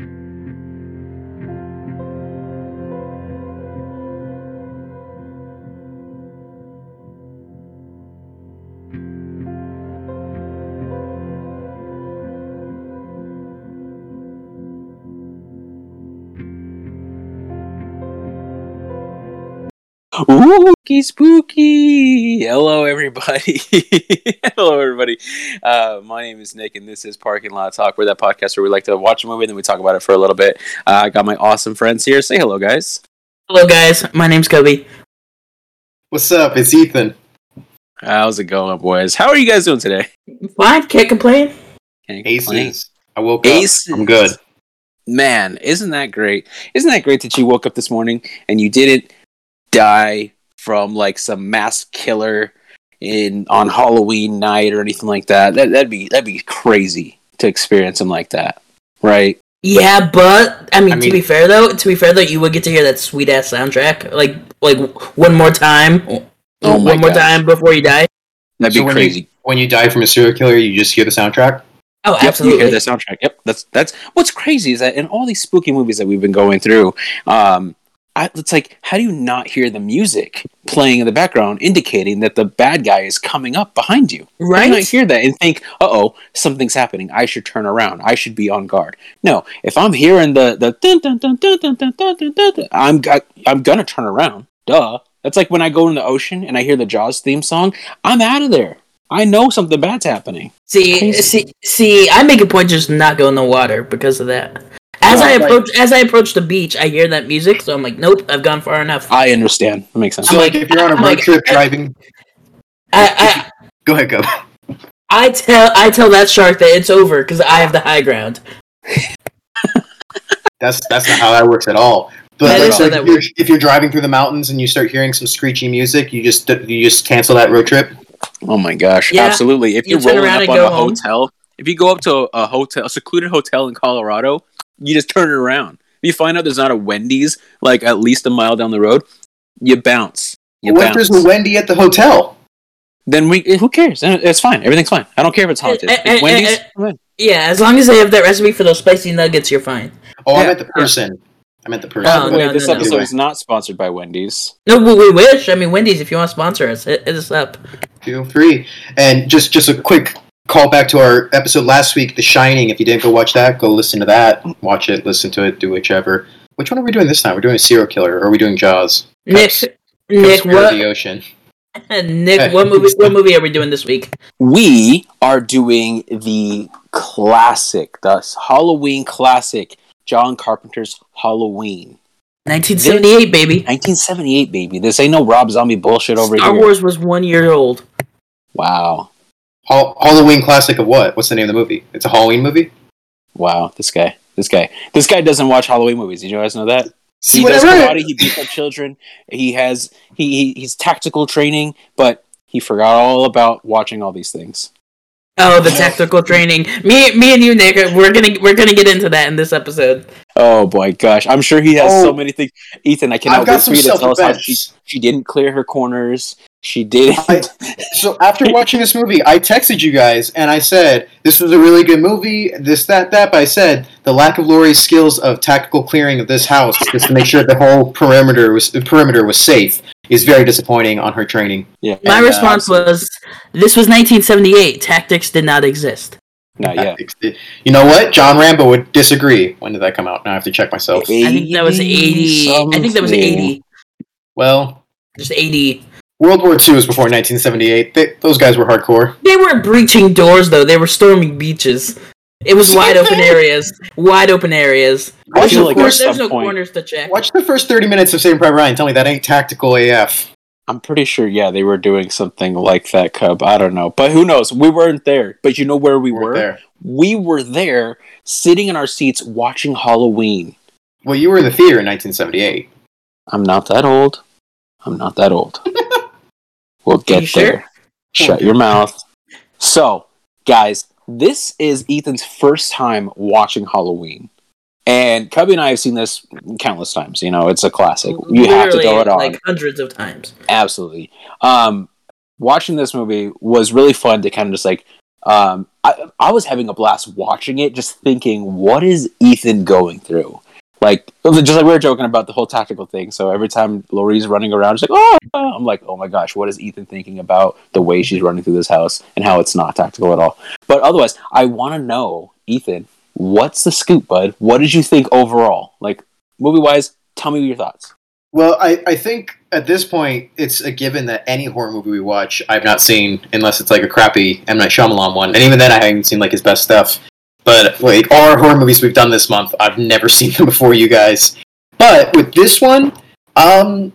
Uh! Spooky, spooky. Hello, everybody. Hello, everybody. Uh, my name is Nick, and this is Parking Lot Talk. We're that podcast where we like to watch a movie and then we talk about it for a little bit. Uh, I got my awesome friends here. Say hello, guys. Hello, guys. My name's Kobe. What's up? It's Ethan. How's it going, boys? How are you guys doing today? Fine. Can't complain. Can't complain. Aces. I woke Aces. up. I'm good. Man, isn't that great? Isn't that great that you woke up this morning and you didn't die from like some mass killer in on Halloween night or anything like that? that that'd be that'd be crazy to experience something like that, right? Yeah, but I mean, I to be fair though, to be fair though, you would get to hear that sweet ass soundtrack, like like one more time, Oh my one more gosh. time before you die. That'd So be when crazy. You, when you die from a serial killer, you just hear the soundtrack. Oh, Yep, you absolutely. hear the soundtrack. Yep, that's that's what's crazy is that in all these spooky movies that we've been going through, um, I, it's like how do you not hear the music playing in the background, indicating that the bad guy is coming up behind you? right you not hear that and think, "Uh oh, something's happening. I should turn around. I should be on guard." No, if I'm hearing the the dun, dun, dun, dun, dun, dun, dun, dun, dun, dun, I'm go- I'm gonna turn around. Duh. That's like when I go in the ocean and I hear the Jaws theme song. I'm out of there. I know something bad's happening. See, Crazy. see, see. I make a point just not go in the water because of that. As I like- approach, as I approach the beach, I hear that music, so I'm like, nope, I've gone far enough. I, I understand. That makes sense. So, I'm like, like- if you're on a I'm road like- trip driving, I, go ahead, go. I tell, I tell that shark that it's over because I have the high ground. That's that's not how that works at all. But That like, so if, you're, if you're driving through the mountains and you start hearing some screechy music, you just you just cancel that road trip. Oh my gosh, Yeah. absolutely. If You you're rolling up on a home. hotel, if you go up to a hotel, a secluded hotel in Colorado, you just turn it around. If you find out there's not a Wendy's like at least a mile down the road, you bounce. You what if bounce. there's a Wendy at the hotel? then we who cares? Eh, It's fine. Everything's fine. I don't care if it's haunted. Eh, eh, If eh, Wendy's, eh, fine. Yeah, as long as they have that recipe for those spicy nuggets, you're fine. Oh, I Yeah, meant the person. I meant the person. Oh, By the way, no, this no, no. episode Anyway, is not sponsored by Wendy's. No, we, we wish. I mean, Wendy's, if you want to sponsor us, hit, hit us up. feel free. And just just a quick call back to our episode last week, The Shining. If you didn't go watch that, go listen to that. Watch it, listen to it, do whichever. Which one are we doing this time? We're doing a serial killer, or are we doing Jaws? Nick, Cubs- Nick, Cubs what? the ocean. Nick, what movie? What movie are we doing this week? We are doing the classic, the Halloween classic, John Carpenter's Halloween. 1978, baby. 1978, baby. This ain't no Rob Zombie bullshit over Star here. Wars was one year old. Wow. Hall- Halloween classic of what? What's the name of the movie? It's a Halloween movie. Wow. This guy. This guy. This guy doesn't watch Halloween movies. Did you guys know that? See, he does whatever. karate. He beats up children. He has he, he he's tactical training, but he forgot all about watching all these things. Oh, the tactical training. Me, me, and you, Nick, we're gonna we're gonna get into that in this episode. Oh boy, gosh! I'm sure he has so Oh. many things. Ethan, I cannot I've got wait for some you to tell us how self-defense. she she didn't clear her corners. She didn't. I- So after watching this movie, I texted you guys and I said this was a really good movie. This, that, that. But I said the lack of Laurie's skills of tactical clearing of this house, just to make sure the whole perimeter was the perimeter was safe, is very disappointing on her training. yeah. My and, uh, response was, "This was 1978. Tactics did not exist." not yet. You know what? John Rambo would disagree. When did that come out? Now I have to check myself. I think that was 80. I think that was 80. Well, Just 80. World War II was before 1978. They, those guys were hardcore. They weren't breaching doors though. They were storming beaches. It was wide open areas. Wide open areas. I There's no, like cor- at there's no point- corners to check. Watch the first 30 minutes of Saving Private Ryan. Tell me that ain't tactical AF. I'm pretty sure. Yeah, they were doing something like that, Cub. I don't know, but who knows? We weren't there. But you know where we Weren't were? there. We were there, sitting in our seats, watching Halloween. Well, you were in the theater in 1978. I'm not that old. I'm not that old. We'll get you sure? there. Shut your mouth. So, guys, this is Ethan's first time watching Halloween. And Cubby and I have seen this countless times. You know, it's a classic. You have to throw it on. like hundreds of times. Absolutely. Um, watching this movie was really fun to kind of just like Um, I, I was having a blast watching it, just thinking, what is Ethan going through? Like, just like we were joking about the whole tactical thing. So every time Laurie's running around, she's like, oh, I'm like, oh my gosh, what is Ethan thinking about the way she's running through this house and how it's not tactical at all? But otherwise, I want to know, Ethan, what's the scoop, bud? What did you think overall? Like, movie wise, tell me your thoughts. Well, I, I think at this point it's a given that any horror movie we watch I've not seen unless it's like a crappy M Night Shyamalan one, and even then I haven't seen like his best stuff. But like all our horror movies we've done this month, I've never seen them before you guys. But with this one, um,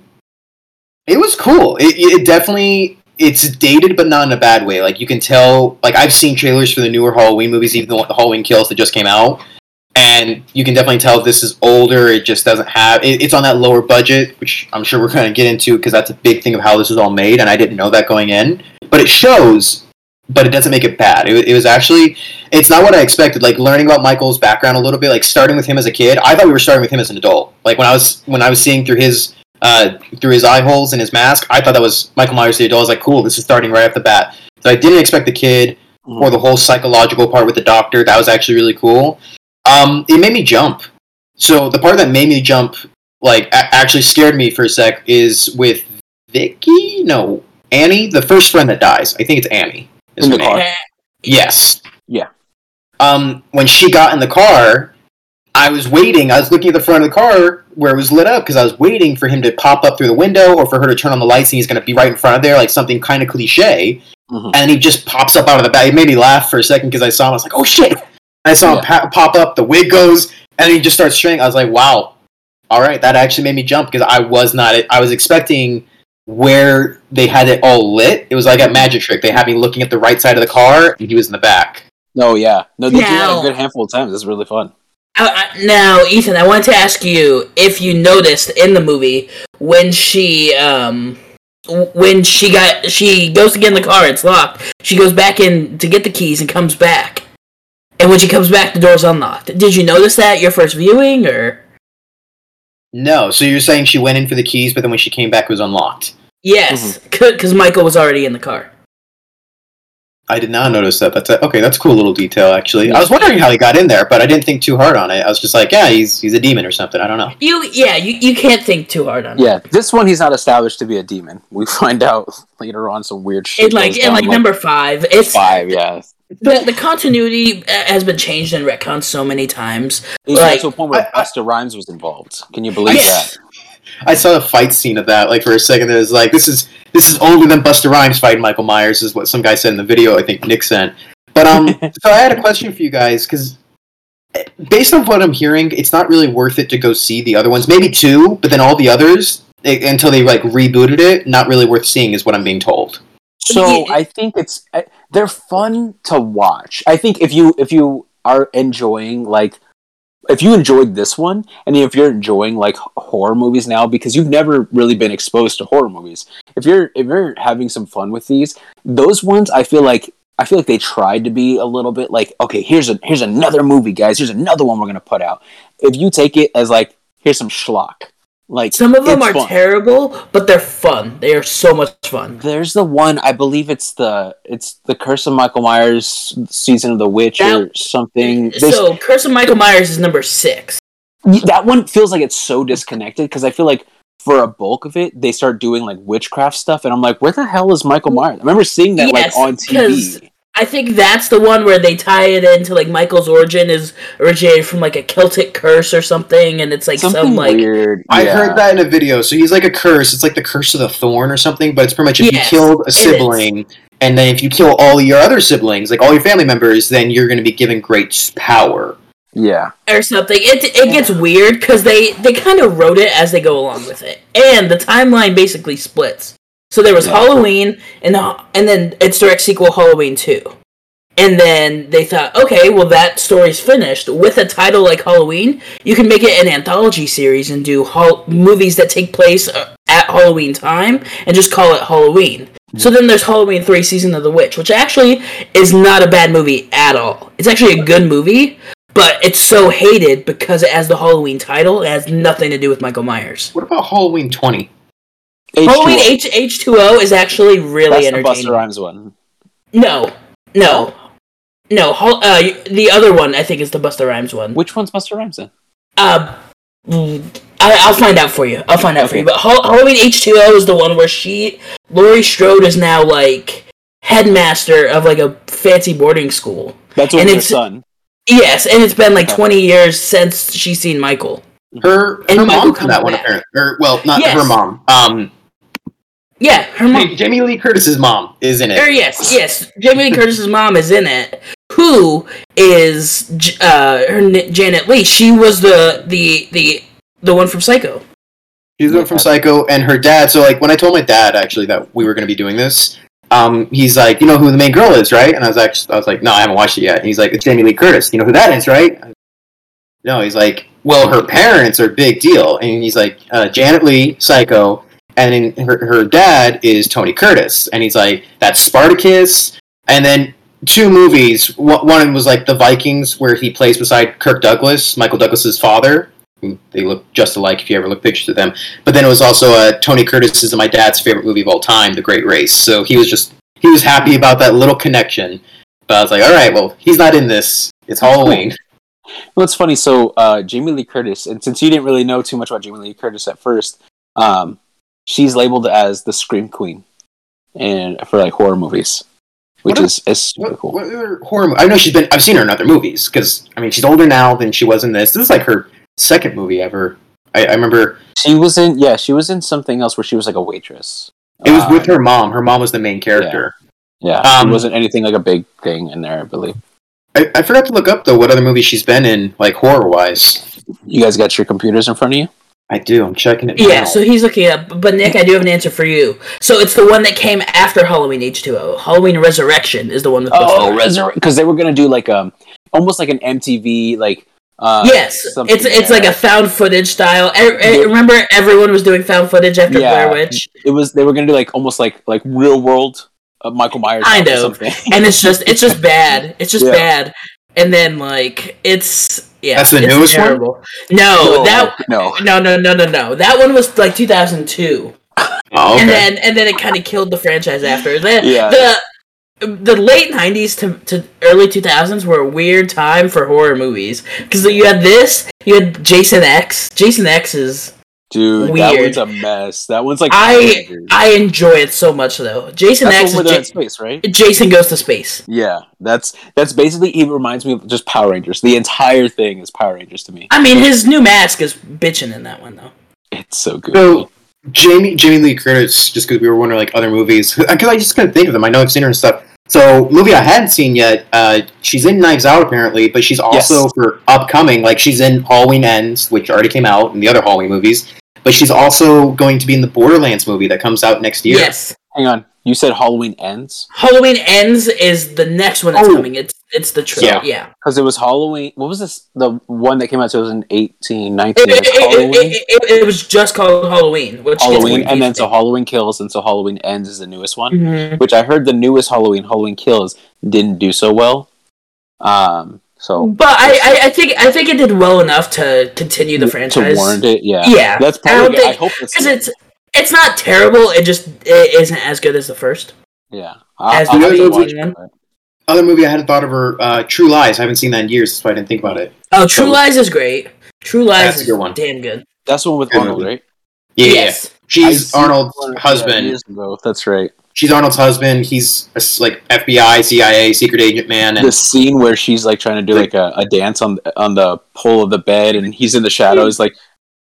it was cool. It, it definitely it's dated, but not in a bad way. Like you can tell. Like I've seen trailers for the newer Halloween movies, even the Halloween Kills that just came out, and you can definitely tell this is older. It just doesn't have. It, it's on that lower budget, which I'm sure we're going to get into because that's a big thing of how this is all made, and I didn't know that going in. But it shows, but it doesn't make it bad. It, it was actually. It's not what I expected. Like learning about Michael's background a little bit, like starting with him as a kid. I thought we were starting with him as an adult. Like when I was when I was seeing through his uh, through his eye holes and his mask, I thought that was Michael Myers the adult. I was like, cool, this is starting right off the bat. So I didn't expect the kid or the whole psychological part with the doctor. That was actually really cool. Um, it made me jump. So the part that made me jump, like, a- actually scared me for a sec, is with Vicky. No, Annie, the first friend that dies. I think it's Annie. In the name. car. Yes. Yeah. Um, when she got in the car, I was waiting. I was looking at the front of the car where it was lit up because I was waiting for him to pop up through the window or for her to turn on the lights and he's going to be right in front of there, like something kind of cliche. Mhm. And he just pops up out of the back. It made me laugh for a second because I saw him. I was like, oh shit. I saw him pa- pop up, the wig goes, and he just starts straying. I was like, wow. All right, that actually made me jump because I was not. I was expecting where they had it all lit. It was like a magic trick. They had me looking at the right side of the car, and he was in the back. No, yeah. No, they do that a good handful of times. It's really fun. Uh, uh, now, Ethan, I wanted to ask you if you noticed in the movie when she um when she got she goes to get in the car, it's locked. She goes back in to get the keys and comes back. And when she comes back, the door's unlocked. Did you notice that your first viewing, or No, so you're saying she went in for the keys, but then when she came back, it was unlocked. yes, Mm-hmm. because Michael was already in the car. I did not notice that. That's a, okay. That's a cool little detail, actually. I was wondering how he got in there, but I didn't think too hard on it. I was just like, yeah, he's he's a demon or something. I don't know. You yeah, you, you can't think too hard on it. Yeah, this one he's not established to be a demon. We find out later on some weird shit. In like in down, like number five, it's five. Yeah, the the continuity uh, has been changed and retconned so many times. He's Like- to a point where I- I- Busta Rhymes was involved. Can you believe Yeah. that? I saw the fight scene of that. Like for a second, it was like this is this is older than Busta Rhymes fighting Michael Myers, is what some guy said in the video. I think Nick sent. But um, so I had a question for you guys because based on what I'm hearing, it's not really worth it to go see the other ones. Maybe two, but then all the others eh, until they like rebooted it, not really worth seeing, is what I'm being told. So. I think it's uh, they're fun to watch. I think if you if you are enjoying like if you enjoyed this one and if you're enjoying like horror movies now because you've never really been exposed to horror movies if you're if you're having some fun with these those ones i feel like i feel like they tried to be a little bit like okay here's a here's another movie guys here's another one we're gonna put out if you take it as like here's some schlock like Some of them are fun. terrible, but they're fun. They are so much fun. There's the one I believe it's the it's the Curse of Michael Myers season of the witch or something. There's, So, Curse of Michael Myers is number six. that one feels like it's so disconnected because I feel like for a bulk of it they start doing like witchcraft stuff and I'm like, where the hell is Michael Myers? I remember seeing that Yes, like on TV. I think that's the one where they tie it into like Michael's origin is originated from like a Celtic curse or something, and it's like Something some like weird. I yeah. heard that in a video. So he's like a curse. It's like the curse of the thorn or something. But it's pretty much if Yes, you killed a sibling, and then if you kill all your other siblings, like all your family members, then you're going to be given great power. Yeah. or something. It it gets weird because they they kind of wrote it as they go along with it, and the timeline basically splits. So there was Yeah. Halloween, and and then its direct sequel Halloween two, and then they thought, okay, well that story's finished with a title like Halloween. You can make it an anthology series and do movies that take place uh, at Halloween time, and just call it Halloween. So then there's Halloween 3 Season of the Witch, which actually is not a bad movie at all. It's actually a good movie, but it's so hated because it has the Halloween title. It has nothing to do with Michael Myers. What about Halloween 20? Halloween H2O. H H two O is actually really That's the Busta. Rhymes one. No, no. No, uh, the other one I think is the Busta Rhymes one. Which one's Busta Rhymes in? Uh, I, I'll find out for you. I'll find out for you. But Hall- Halloween H two O is the one where she, Laurie Strode, is now like headmaster of like a fancy boarding school. That's And with her it's- son. Yes, and it's been like Okay. twenty years since she's seen Michael. Her And her Michael mom's in that comes one back. apparently. Or well, not Yes. her mom. Um, Yeah, her mom. Jamie Lee Curtis's mom is in Or it. yes, yes. Jamie Lee Curtis's mom is in it. Who is uh her Janet Leigh? She was the the the the one from Psycho. She's the one from Psycho, and her dad. So like when I told my dad actually that we were going to be doing this, um, he's like, you know who the main girl is, right? And I was actually, I was like, no, I haven't watched it yet. And he's like, it's Jamie Lee Curtis. You know who that is, right? No, he's like, well, her parents are a big deal, and he's like, uh, Janet Leigh, Psycho, and then her her dad is Tony Curtis, and he's like, that's Spartacus, and then two movies. One was like the Vikings, where he plays beside Kirk Douglas, Michael Douglas's father. They look just alike if you ever look pictures of them. But then it was also uh, Tony Curtis is my dad's favorite movie of all time, The Great Race. So he was just he was happy about that little connection. But I was like, all right, well, he's not in this. It's Halloween. Well, it's funny. So, uh, Jamie Lee Curtis, and since you didn't really know too much about Jamie Lee Curtis at first, um, she's labeled as the Scream Queen, and for like horror movies, which What is is super What, cool. what other horror? I know she's been. I've seen her in other movies because I mean she's older now than she was in this. This is like her second movie ever. I, I remember She was in yeah, she was in something else where she was like a waitress. it was Um, with her mom. Her mom was the main character. Yeah, Um, it wasn't anything like a big thing in there, I believe. I, I forgot to look up though what other movies she's been in, like horror wise. You guys got your computers in front of you? I do. I'm checking it. Yeah, now. so he's looking up. But Nick, I do have an answer for you. So it's the one that came after Halloween H2O. Halloween Resurrection is the one with Oh, Rhymes. resurrect because they were gonna do like um almost like an MTV like uh Yes, something it's it's like a found footage style. I, I remember everyone was doing found footage after Yeah. Blair Witch, it was they were gonna do like almost like like real world of Michael Myers Kind or of. something. and it's just it's just bad. It's just Yeah. bad. And then like it's yeah, That's the it's newest one? terrible. No, that no. no no no no no. That one was like 2002. Oh, okay. and then and then it kind of killed the franchise after the Yeah. the the late 90s to, to early 2000s were a weird time for horror movies because you had this you had jason x jason x is Dude, that one's a mess. That one's like i Power Rangers. i enjoy it so much though jason that's x is where in space, right? jason goes to space Yeah, that's that's basically. It reminds me of just Power Rangers. The entire thing is Power Rangers to me. i mean his new mask is bitching in that one though It's so good. So Jamie Jamie Lee Curtis, just because we were wondering like other movies, because I just couldn't think of them. I know I've seen her and stuff. So movie I hadn't seen yet. Uh, she's in Knives Out apparently, but she's also Yes. for upcoming. Like she's in Halloween Ends, which already came out, and the other Halloween movies. But she's also going to be in the Borderlands movie that comes out next year. yes Hang on, you said Halloween ends halloween ends is the next one that's Oh. coming it's it's the trip Yeah. yeah, because it was Halloween. What was this? The one that came out 2018, 19. It, was it- it- it- it- it was just called halloween which Halloween, and then so. Halloween Kills, and so Halloween Ends is the newest one. Mhm. Which I heard the newest Halloween, Halloween Kills, didn't do so well. Um, so But I, I, I think I think it did well enough to continue the franchise. to franchise. warrant it, yeah, Yeah, that's I don't probably. I, think- hope it's because it's it's not terrible. It just it isn't as good as the first. yeah. I, as I'll the have other watch one. it, Other movie I hadn't thought of her, uh, True Lies. I haven't seen that in years, so I didn't think about it. Oh, True So- Lies is great. True Lies That's a good one. damn good. That's the one with Good Arnold, movie. right? Yeah, Yes. she's Arnold's that one, yeah, husband. years ago. That's right. She's Arnold's husband. He's a s like FBI, CIA, secret agent man, and the scene where she's like trying to do like a, a dance on on the pole of the bed and he's in the shadows like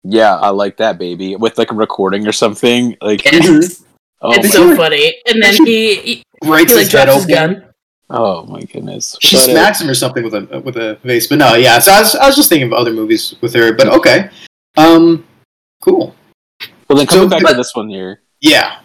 yeah i like that baby with like a recording or something like Yes. oh, it's my, so funny. And then he, he, breaks he like his head drops his gun. oh my goodness She But, smacks him or something with a with a vase. But no, yeah. So I was, I was just thinking of other movies with her. But okay, um, cool. well then coming so- back but- to this one here Yeah,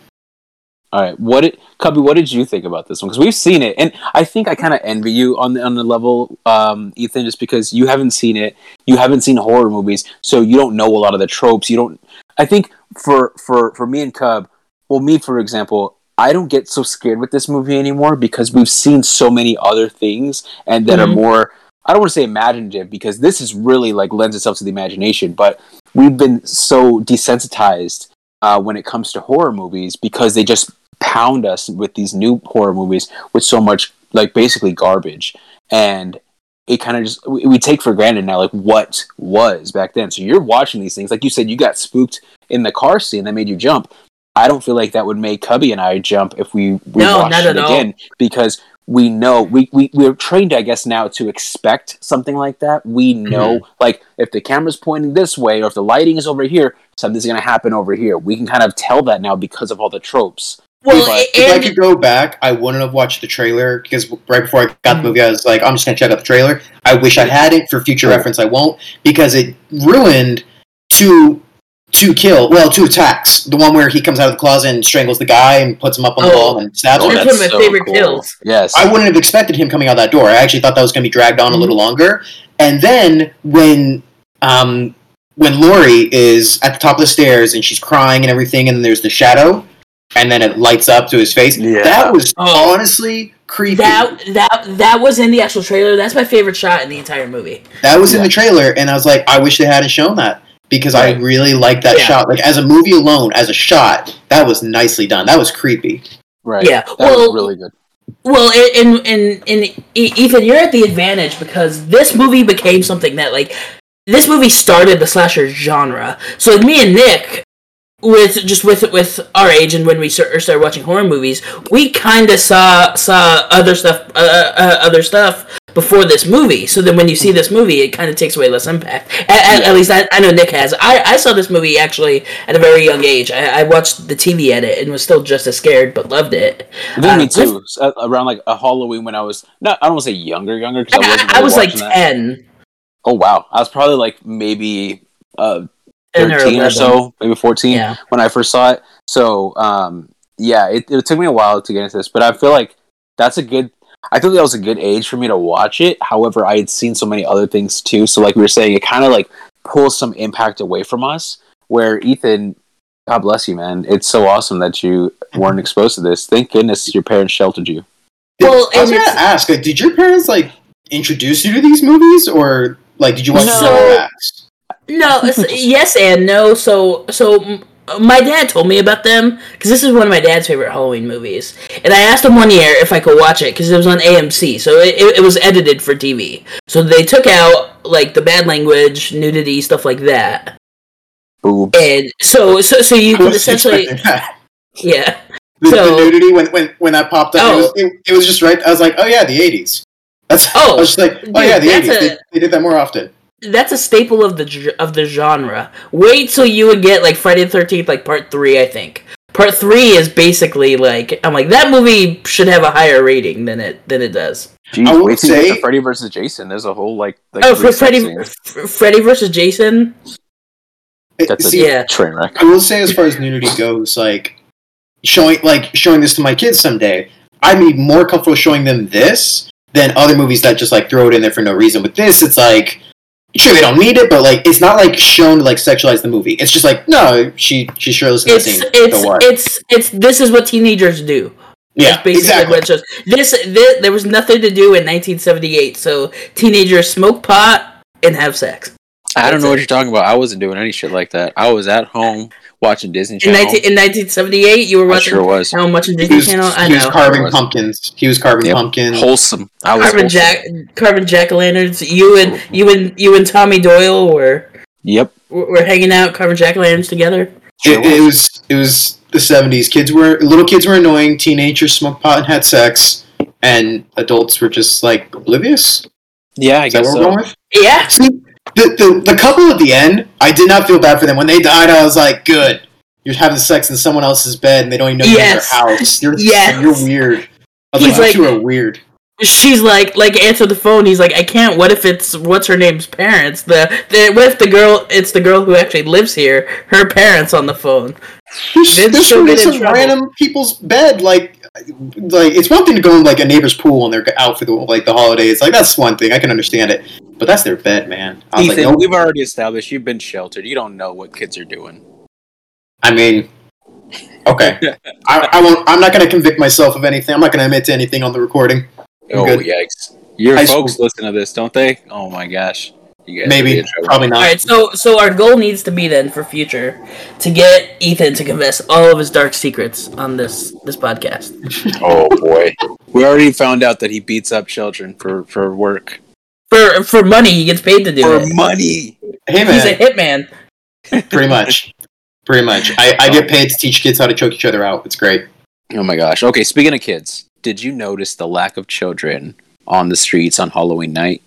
all right what did cubby what did you think about this one because we've seen it and i think i kind of envy you on the on the level um ethan just because you haven't seen it you haven't seen horror movies so you don't know a lot of the tropes you don't i think for for for me and cub well me for example i don't get so scared with this movie anymore because we've seen so many other things and that Mhm. are more i don't want to say imaginative because this is really like lends itself to the imagination but we've been so desensitized uh, when it comes to horror movies because they just pound us with these new horror movies with so much like basically garbage and it kind of just we, we take for granted now like what was back then. So you're watching these things, like you said, you got spooked in the car scene that made you jump. I don't feel like that would make Cubby and I jump if we, we No, watched not it at all. again because we know we, we we're trained I guess now to expect something like that. We know Mm-hmm. like if the camera's pointing this way or if the lighting is over here, something's gonna happen over here. We can kind of tell that now because of all the tropes. Well, if, if I could go back, I wouldn't have watched the trailer because right before I got Mm-hmm. the movie, I was like, I'm just gonna check out the trailer. I wish I had it for future reference. I won't because it ruined two two kill well two attacks. The one where he comes out of the closet and strangles the guy and puts him up on the Oh. wall and stabs Oh, him. that's one of my favorite kills. Yes. I wouldn't have expected him coming out that door. I actually thought that was going to be dragged on a Mm-hmm. little longer. And then when um, when Laurie is at the top of the stairs and she's crying and everything, and there's the shadow, and then it lights up to his face. Yeah. That was Oh. honestly creepy. that that that was in the actual trailer. That's my favorite shot in the entire movie. That was in the trailer, and I was like, I wish they hadn't shown that because I really like that Yeah. shot. Like as a movie alone, as a shot, that was nicely done. That was creepy. right. Yeah, That well- was really good. Well, and and and E- Ethan, you're at the advantage because this movie became something that like this movie started the slasher genre. So like me and Nick, with just with with our age and when we started watching horror movies, we kind of saw saw other stuff uh, uh, other stuff before this movie. So then when you see this movie, it kind of takes away less impact. At, at, Yeah. at least I, I know Nick has. I, I saw this movie actually at a very young age. I, I watched the TV edit and was still just as scared, but loved it. Me too. Uh, Around like a Halloween when I was not, I don't want to say younger, younger because I wasn't. I, I was like that. ten. Oh wow, I was probably like maybe uh, 10 or thirteen or so, maybe fourteen Yeah. when I first saw it. So um, yeah, it, it took me a while to get into this, but I feel like that's a good. I feel that was a good age for me to watch it. However, I had seen so many other things too. So like we were saying, it kind of like pulls some impact away from us. Where Ethan, God bless you, man. It's so awesome that you weren't exposed to this. Thank goodness your parents sheltered you. Well, I was gonna ask, like, did your parents like introduce you to these movies, or like did you watch No. no. No, it's- yes and no. So, so m- my dad told me about them because this is one of my dad's favorite Halloween movies, and I asked him one year if I could watch it because it was on AMC, so it, it, it was edited for TV. So they took out like the bad language, nudity, stuff like that, Boobs. and so so so you could essentially yeah. The, So- the nudity when, when when that popped up, Oh. it, was, it, it was just right. I was like, oh yeah, the '80s. That's Oh, I was just like, oh dude, yeah, the '80s. a- They, they did that more often. That's a staple of the of the genre. Wait till you would get like Friday the Thirteenth, like part three. I think part three is basically like I'm like that movie should have a higher rating than it than it does. Jeez, I will wait till you get say- Freddy versus Jason. There's a whole like. like oh, three for Freddy. F- Freddy versus Jason. It- That's a see, Yeah. train wreck. I will say, as far as nudity goes, like showing like showing this to my kids someday, I'd be more comfortable showing them this than other movies that just like throw it in there for no reason. With this, it's like sure they don't need it, but like it's not like shown to like sexualize the movie. It's just like no, she she sure listened to It's the scene. it's so it's it's this is what teenagers do. yeah, That's basically exactly. what shows. This, this there was nothing to do in 1978, so teenagers smoke pot and have sex. I don't That's know it. what you're talking about. I wasn't doing any shit like that. I was at home watching Disney In, Channel. 19, in 1978, you were I watching sure was. how much in He Disney was, Channel? I he was carving was. pumpkins. He was carving Yep. pumpkins. Wholesome. I was carving wholesome. jack, carving jack o' lanterns. You and you and you and Tommy Doyle were Yep. were were hanging out carving jack o' lanterns together. It, it was it was the seventies. Kids were little kids were annoying. Teenagers smoked pot and had sex, and adults were just like oblivious. Yeah, I Is that guess what we're so. going with? Yeah, See, the, the the couple at the end, I did not feel bad for them when they died. I was like, good. You're having sex in someone else's bed, and they don't even know you're in their house. You're Yes. you're weird. I was He's like, you like- two are weird. she's like like answer the phone. He's like, I can't. What if it's what's her name's parents? The, the what if the girl? It's the girl who actually lives here. Her parents on the phone. This, room is some trouble. random people's bed. Like, like it's one thing to go in like a neighbor's pool and they're out for the like the holidays. Like that's one thing I can understand it, but that's their bed, man. I Ethan, like, we've already established you've been sheltered. You don't know what kids are doing. I mean, okay. I, I won't. I'm not going to convict myself of anything. I'm not going to admit to anything on the recording. I'm oh good. yikes! Your High folks school. listen to this, don't they? Oh my gosh! You Maybe, in probably not. All right, so so our goal needs to be then for future to get Ethan to confess all of his dark secrets on this this podcast. Oh boy, We already found out that he beats up children for for work For for money, he gets paid to do for it. For money. Hey He's a hitman. pretty much, pretty much. I, I get paid to teach kids how to choke each other out. It's great. Oh my gosh. Okay, speaking of kids, did you notice the lack of children on the streets on Halloween night?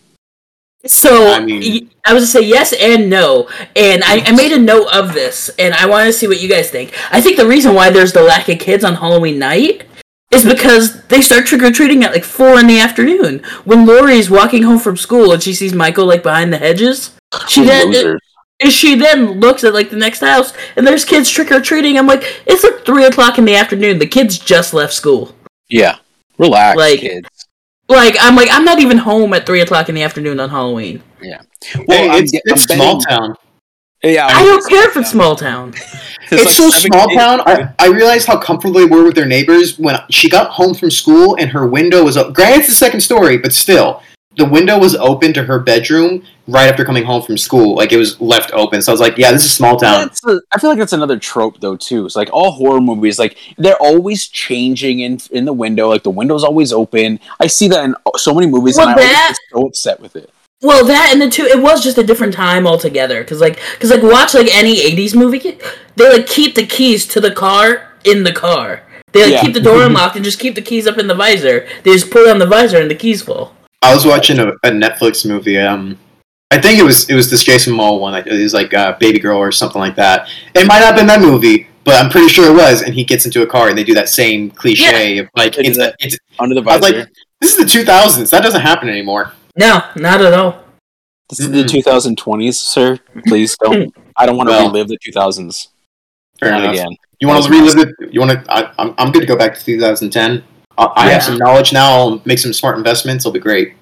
So I mean- I was gonna say yes and no, and I, I made a note of this, and I want to see what you guys think. I think the reason why there's the lack of kids on Halloween night is because they start trick or treating at like four in the afternoon when Laurie's walking home from school and she sees Michael like behind the hedges. She then and she then looks at like the next house and there's kids trick or treating. I'm like, it's like three o'clock in the afternoon. The kids just left school. Yeah. Relax, Like- kids. Like I'm like I'm not even home at three o'clock in the afternoon on Halloween. Yeah. Well, hey, I'm it's, I'm small town. Yeah, I don't care if it's small town. It's, like so small kids. town. I, I realized how comfortable they were with their neighbors when she got home from school and her window was up. Granted, it's the second story, but still, the window was open to her bedroom right after coming home from school. Like it was left open. So I was like, yeah, this is small town. That's a, I feel like that's another trope though too. It's like all horror movies, like they're always changing in in the window. Like the window's always open. I see that in so many movies, Well, and I always get so upset with it. Well, that and the two, it was just a different time altogether. Cause like, cause like, watch like any '80s movie, they like keep the keys to the car in the car. They like Yeah. keep the door unlocked and just keep the keys up in the visor. They just pull down the visor and the keys fall. I was watching a, a Netflix movie. Um, I think it was it was this Jason Momoa one. Like, it was like uh, Baby Girl or something like that. It might not have been that movie, but I'm pretty sure it was. And he gets into a car and they do that same cliche of like it's, a, it's Under the bus. I was visor. like, this is the 2000s. That doesn't happen anymore. No, not at all. this is the 2020s, sir. Please don't. I don't want to Well, relive the 2000s. Fair Not enough. again. You want to relive it? You want to? I, I'm I'm good to go back to 2010. I, I have some knowledge now. I'll make some smart investments. It'll be great.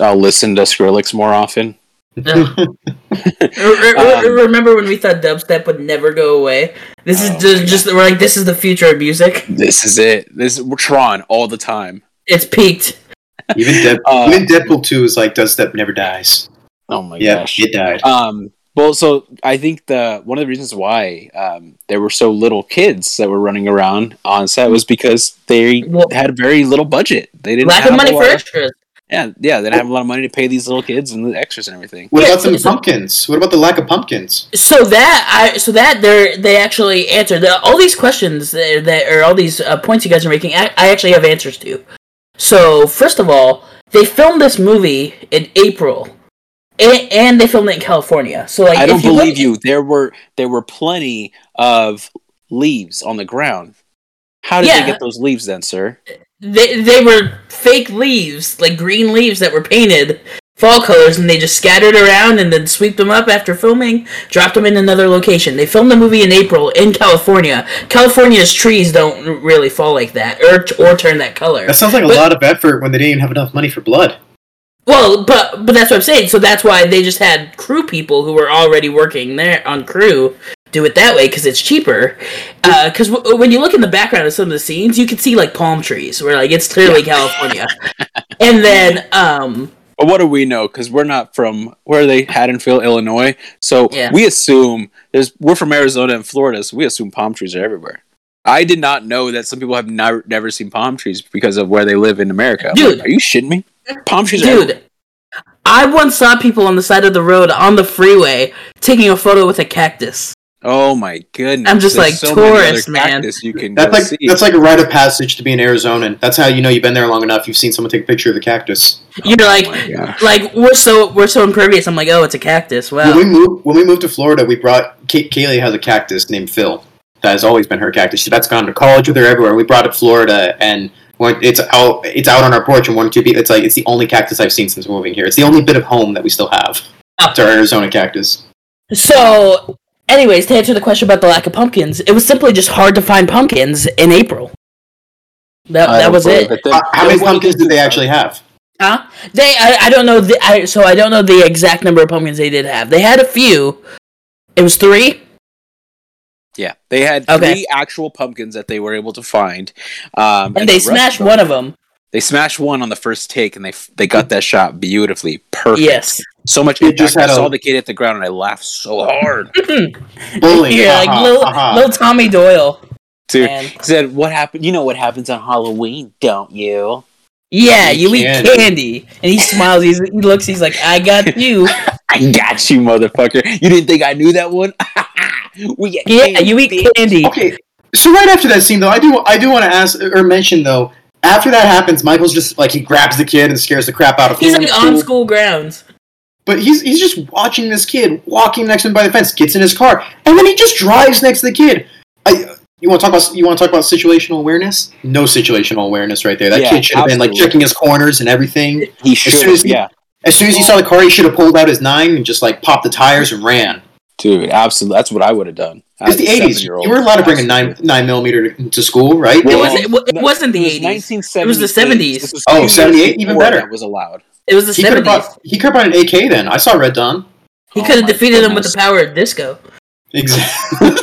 I'll listen to Skrillex more often. Ugh. Re- re- Um, remember when we thought dubstep would never go away? This is Oh, just, just, we're like this is the future of music. This is it. This is Tron all the time. It's peaked. Even Dead, Uh, even Deadpool 2 is like Dubstep Never Dies. Oh my Yeah, gosh. it died. Um, well, so I think the one of the reasons why um, there were so little kids that were running around on set was because they Well- had very little budget. They didn't Lack have of money a for lot of- extras. yeah, yeah, they didn't have a lot of money to pay these little kids and the extras and everything. What about some pumpkins? What about the lack of pumpkins? So that I so that they they actually answered the, all these questions that, that or all these uh, points you guys are making. I, I actually have answers to. So first of all, they filmed this movie in April, and, and they filmed it in California. So like, I don't you believe look- you. There were there were plenty of leaves on the ground. How did Yeah. they get those leaves then, sir? They they were fake leaves, like green leaves that were painted fall colors, and they just scattered around and then swept them up after filming, dropped them in another location. They filmed the movie in April in California. California's trees don't really fall like that, or or turn that color. That sounds like a lot of effort when they didn't even have enough money for blood. Well, but but that's what I'm saying. So that's why they just had crew people who were already working there on crew do it that way because it's cheaper. Because w- when you look in the background of some of the scenes, you can see like palm trees where like it's clearly California. and then um But what do we know? Because we're not from where are they Haddonfield, Illinois. So Yeah. we assume there's we're from Arizona and Florida, so we assume palm trees are everywhere. I did not know that some people have never never seen palm trees because of where they live in America. Dude. like, are you shitting me? Palm trees, are dude. I once saw people on the side of the road on the freeway taking a photo with a cactus. Oh my goodness! I'm just There's like, so tourist, man. You can That's like see. that's like a rite of passage to be an Arizonan. That's how you know you've been there long enough. You've seen someone take a picture of the cactus. You're Oh like, like we're so we're so impervious. I'm like, oh, it's a cactus. Wow. When we moved when we moved to Florida, we brought Kay- Kaylee has a cactus named Phil. That has always been her cactus. That's gone to college with her everywhere. We brought it to Florida, and when it's out it's out on our porch and one or two be it's like it's the only cactus I've seen since moving here. It's the only bit of home that we still have. Oh. It's our Arizona cactus. So, anyways, to answer the question about the lack of pumpkins, it was simply just hard to find pumpkins in April. That, I that was it. it. Then- How, how many what do you pumpkins did they actually have? Huh? They, I, I don't know. The, I, so I don't know the exact number of pumpkins they did have. They had a few. It was three. Yeah, they had Okay. three actual pumpkins that they were able to find, um, And they the smashed one of them. They smashed one on the first take, and they they got that shot beautifully, perfect. Yes. so much It impact. just I had a- saw the kid hit the ground, and I laughed so hard. Bullying. yeah, like haha, little, haha. little Tommy Doyle. Dude, Man. he said, "What happened? You know what happens on Halloween, don't you?" Yeah, You you eat candy. candy, and he smiles. He's, he looks. He's like, "I got you." I got you, motherfucker. You didn't think I knew that one? we get Yeah, candy, you eat bitch. candy. Okay, so right after that scene, though, I do I do want to ask or mention though. After that happens, Michael's just like he grabs the kid and scares the crap out of He's him. like on school grounds. But he's he's just watching this kid walking next to him by the fence, gets in his car, and then he just drives next to the kid. I, you want to talk about you want to talk about situational awareness? No situational awareness right there. That Yeah, kid should have been like checking his corners and everything. He soon should, as he- yeah. As soon as he saw the car, he should have pulled out his nine and just like popped the tires and ran. Dude, absolutely. That's what I would have done. It's the eighties. You were allowed to bring a nine nine millimeter to, to school, right? It wasn't. It, it no, wasn't the It was eighties. It was the 70s. This was Oh, two 78, even better. It was allowed. It was the he could have seventies. he could have brought an AK then. I saw Red Dawn. He Oh could have my defeated him with the power of disco. Exactly.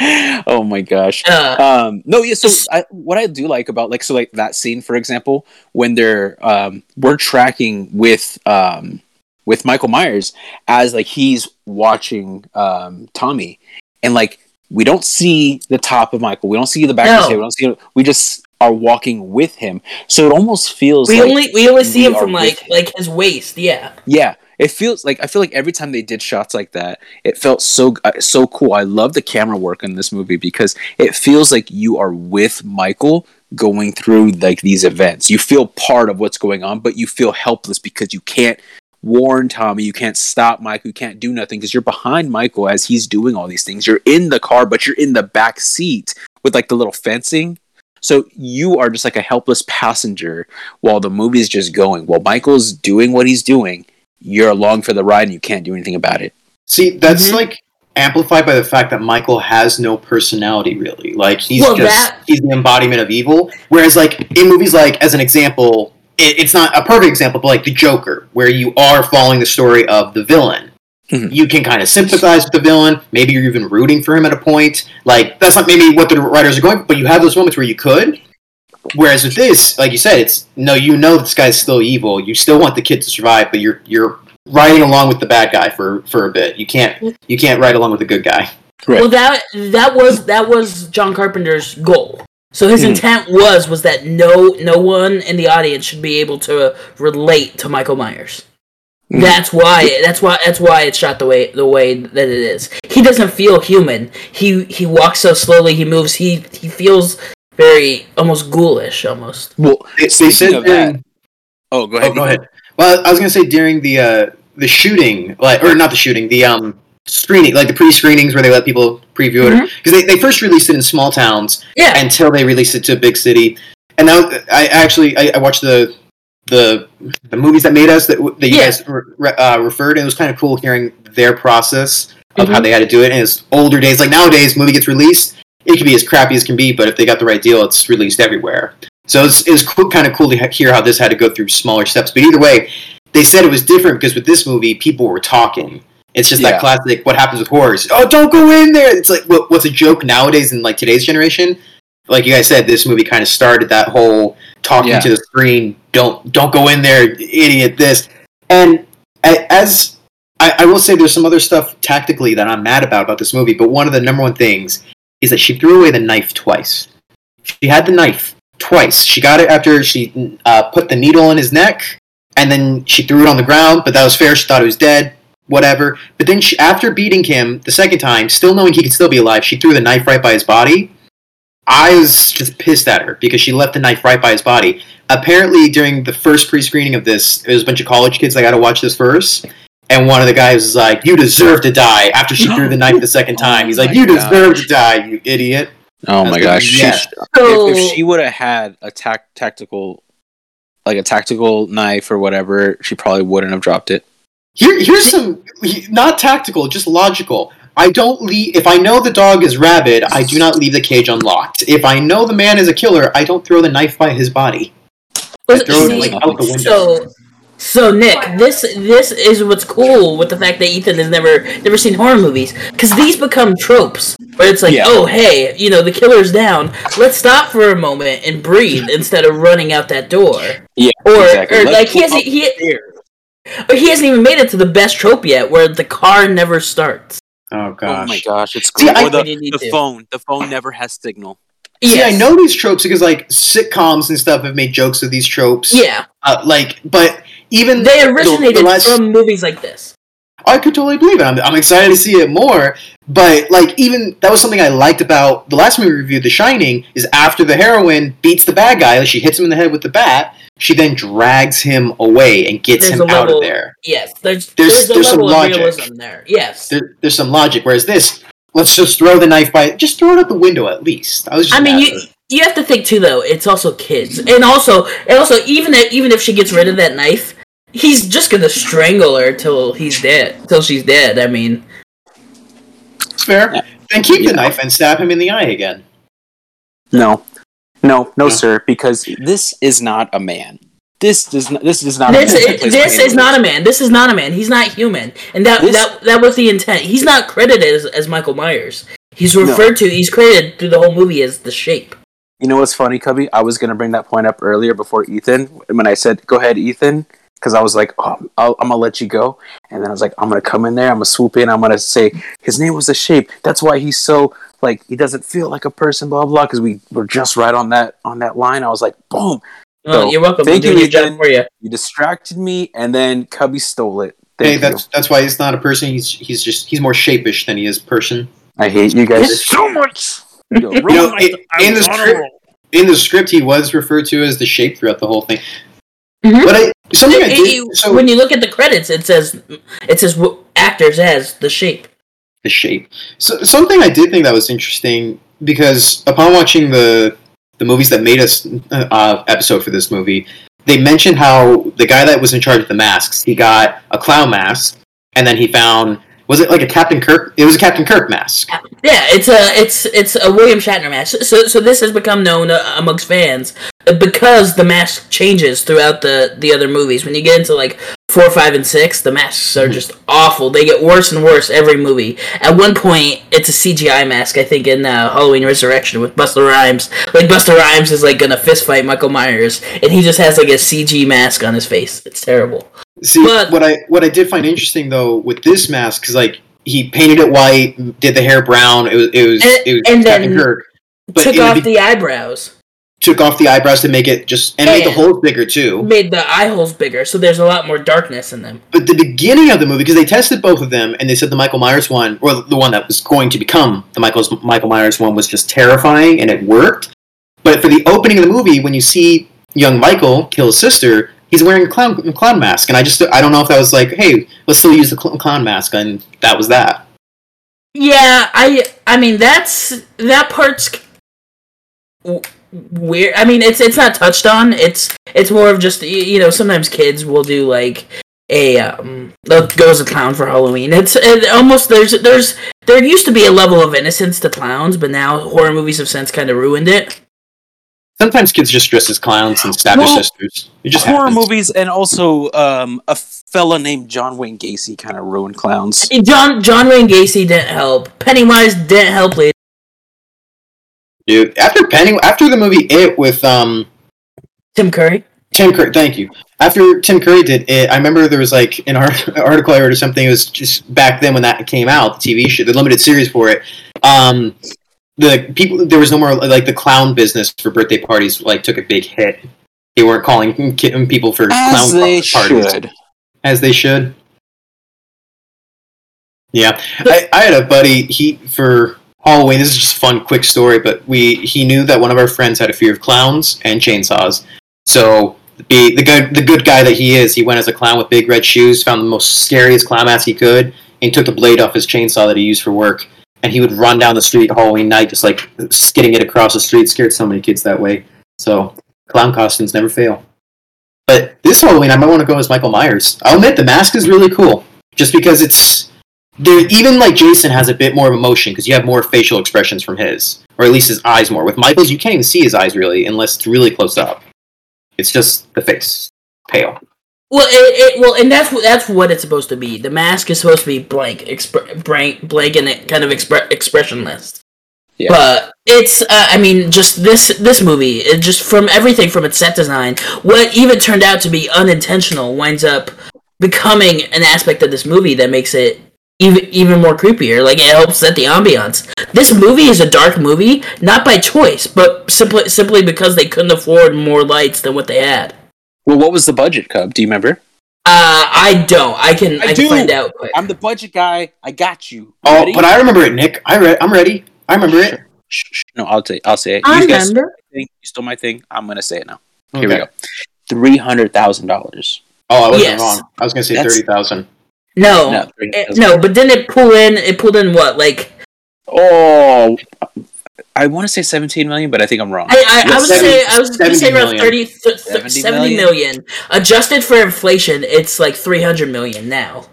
oh my gosh. Uh, Um, no, yeah. So I, what I do like about like so like that scene, for example, when they're um, we're tracking with um, with Michael Myers as like he's watching um, Tommy, and like we don't see the top of Michael, we don't see the back of his No. head, we don't see. We just are walking with him, so it almost feels we like only we only see we him from like him. like his waist. Yeah. yeah it feels like i feel like every time they did shots like that it felt so uh, so cool i love the camera work in this movie because it feels like you are with michael going through like these events you feel part of what's going on but you feel helpless because you can't warn tommy you can't stop michael you can't do nothing because you're behind michael as he's doing all these things you're in the car but you're in the back seat with like the little fencing so you are just like a helpless passenger while the movie's just going. While Michael's doing what he's doing, you're along for the ride and you can't do anything about it. See, that's Mhm. like amplified by the fact that Michael has no personality really. Like he's Well, just that- he's the embodiment of evil. Whereas like in movies like as an example, it, it's not a perfect example, but like the Joker, where you are following the story of the villain. Mhm. You can kind of sympathize with the villain. Maybe you're even rooting for him at a point. Like that's not maybe what the writers are going, but you have those moments where you could. Whereas with this, like you said, it's no, you know this guy's still evil. You still want the kid to survive, but you're you're riding along with the bad guy for for a bit. You can't you can't ride along with the good guy. Right. Well, that that was that was John Carpenter's goal. So his Hmm. intent was was that no no one in the audience should be able to relate to Michael Myers. Hmm. That's why that's why that's why it's shot the way the way that it is. He doesn't feel human. He he walks so slowly. He moves. He he feels very almost ghoulish almost. Well, They, they said of during, that, oh, go ahead. oh, go ahead. Well, I was gonna say during the uh, the shooting, like or not the shooting, the um screening, like the pre-screenings where they let people preview it, because they, they first released it in small towns Yeah. until they released it to a big city. And now I actually I, I watched the the the movies that made us that, that you Yeah. guys re, uh, referred. And it was kind of cool hearing their process of Mhm. how they had to do it. And it's older days, like nowadays, movie gets released, it can be as crappy as can be, but if they got the right deal, it's released everywhere. So it's it's cool, kind of cool to hear how this had to go through smaller steps. But either way, they said it was different because with this movie, people were talking. It's just Yeah. that classic. What happens with horrors? Oh, don't go in there. It's like what, what's a joke nowadays in like today's generation. Like you guys said, this movie kind of started that whole talking Yeah. to the screen. Don't don't go in there, idiot. This and as I, I will say, there's some other stuff tactically that I'm mad about about this movie. But one of the number one things is that she threw away the knife twice. She had the knife twice. She got it after she uh, put the needle in his neck, and then she threw it on the ground. But that was fair. She thought he was dead. Whatever. But then she, after beating him the second time, still knowing he could still be alive, she threw the knife right by his body. I was just pissed at her because she left the knife right by his body. Apparently, during the first pre-screening of this, there was a bunch of college kids that got to watch this first, and one of the guys was like, "You deserve to die." After she threw the knife the second oh time, he's Oh like, my "You deserve to die, you idiot." Oh my gosh. like, She- yes. So if, if she would have had a tac- tactical, like a tactical knife or whatever, she probably wouldn't have dropped it. Here, here's some not tactical, just logical. I don't leave if I know the dog is rabid. I do not leave the cage unlocked. If I know the man is a killer, I don't throw the knife by his body. I throw it like out the window. So, so Nick, this this is what's cool with the fact that Ethan has never never seen horror movies because these become tropes where it's like, Yeah. oh hey, you know the killer's down. Let's stop for a moment and breathe instead of running out that door. Yeah, Or exactly. or Let's like he up he there. or he hasn't even made it to the best trope yet, where the car never starts. Oh gosh! Oh my gosh. gosh, it's cool. I- or the, When you need the to. phone. The phone never has signal. Yeah, I know these tropes because like sitcoms and stuff have made jokes of these tropes. Yeah, Uh, like, but even they the- originated the last- from movies like this. I could totally believe it. I'm, I'm excited to see it more. But like, even that was something I liked about the last movie we reviewed, The Shining. Is after the heroine beats the bad guy, like she hits him in the head with the bat. She then drags him away and gets There's him out level- of there. Yes, there's There's- there's, there's some logic. realism there. Yes, There, there's some logic. Whereas this, let's just throw the knife by, just throw it out the window at least. I was. Just I mean you you have to think too though. It's also kids, and also and also even if, even if she gets rid of that knife, he's just gonna strangle her till he's dead, till she's dead. I mean, It's fair. Yeah. Then keep Yeah. the knife and stab him in the eye again. No, no, no, No. sir. Because this is not a man. This does not. This is not. this a man. is, this is not a man. This is not a man. He's not human, and that This- that that was the intent. He's not credited as, as Michael Myers. He's referred to. He's credited through the whole movie as the Shape. You know what's funny, Cubby? I was gonna bring that point up earlier before Ethan when I said, "Go ahead, Ethan," because I was like, "Oh, I'll, I'm gonna let you go," and then I was like, "I'm gonna come in there. I'm gonna swoop in. I'm gonna say his name was the shape. That's why he's so like he doesn't feel like a person." Blah blah. Because we were just right on that on that line. I was like, "Boom!" Oh, So, you're welcome. thank I'm you, your job Ethan. for you. You distracted me, and then Cubby stole it. Thank Hey, you. that's that's why he's not a person. He's he's just he's more shapish than he is person. I hate you guys so much. Yo, You know, i- in the script, in the script, he was referred to as the shape throughout the whole thing. Mhm. But I something I It- So when you look at the credits, it says it says actors as the Shape. the shape. So something I did think that was interesting because upon watching the the movies that made us uh, episode for this movie, they mentioned how the guy that was in charge of the masks, he got a clown mask, and then he found was it like a Captain Kirk? It was a Captain Kirk mask. Yeah, it's a it's it's a William Shatner mask. So so this has become known uh, amongst fans because the mask changes throughout the the other movies. When you get into like four, five, and six, the masks are just awful. They get worse and worse every movie. At one point, it's a CGI mask. I think in uh, Halloween Resurrection with Busta Rhymes. Like Busta Rhymes is like gonna fist fight Michael Myers, and he just has like a CG mask on his face. It's terrible. See But- what I what I did find interesting though with this mask because like he painted it white, did the hair brown. It was it was And- it was and Captain then Kirk. But Took off be- the eyebrows. Took off the eyebrows to make it just and made the holes bigger too. made the eye holes bigger, so there's a lot more darkness in them. But the beginning of the movie, because they tested both of them, and they said the Michael Myers one, or the one that was going to become the Michael's Michael Myers one, was just terrifying, and it worked. But for the opening of the movie, when you see young Michael kill his sister, he's wearing a clown clown mask, and I just I don't know if that was like, hey, let's still use the cl- clown mask, and that was that. Yeah, I I mean that's that part's weird. I mean it's it's not touched on. It's it's more of just you know sometimes kids will do like a um they'll go as a clown for Halloween. It's it almost there's there's there used to be a level of innocence to clowns, but now horror movies have since kind of ruined it. Sometimes kids just dress as clowns and stab Well, their sisters. It just horror happens. movies and also um, a fella named John Wayne Gacy kind of ruined clowns. John John Wayne Gacy didn't help. Pennywise didn't help later. Dude. After Penny, after the movie It with um Tim Curry. Tim Curry, thank you. After Tim Curry did it, I remember there was like an art- article I read or something. It was just back then when that came out, the TV show, the limited series for it. Um, the people, there was no more like the clown business for birthday parties. Like took a big hit. They weren't calling people for As clown they parties should. as they should. Yeah, I, I had a buddy. He for Oh, Halloween. This is just a fun, quick story, but we he knew that one of our friends had a fear of clowns and chainsaws. So be the good the good guy that he is, he went as a clown with big red shoes, found the most scariest clown mask he could, and took the blade off his chainsaw that he used for work. And he would run down the street Halloween night, just like skidding it across the street. Scared so many kids that way. So clown costumes never fail. But this Halloween, I might want to go as Michael Myers. I'll admit the mask is really cool, just because it's there. Even like Jason has a bit more of emotion because you have more facial expressions from his, or at least his eyes more. With Michael's, you can't even see his eyes really unless it's really close up. It's just the face, pale. Well, it, it well, and that's what that's what it's supposed to be. The mask is supposed to be blank, expre- blank, blank, and it kind of expre- expressionless. Yeah. But it's, uh, I mean, just this this movie, it just from everything from its set design, what even turned out to be unintentional winds up becoming an aspect of this movie that makes it even even more creepier. Like it helps set the ambiance. This movie is a dark movie, not by choice, but simply simply because they couldn't afford more lights than what they had. Well, what was the budget, Cub? Do you remember? Uh, I don't. I can. I, I can do. find out quick. I'm the budget guy. I got you. Oh, Ready? but I remember it, Nick. I re- I'm ready. I remember it. Shh, shh, no, I'll say. I'll say it. I you guys remember. think you stole my thing. I'm gonna say it now. Here we go. Three hundred thousand dollars. Oh, I wasn't Yes. wrong. I was gonna say That's- thirty thousand. No, No, it- no. But then it pulled in. It pulled in what? Like Oh, I want to say seventeen million, but I think I'm wrong. I, I, I Yes, was 70 say I was gonna say around million. 30, th- th- 70 70 million. Adjusted for inflation, it's like three hundred million now.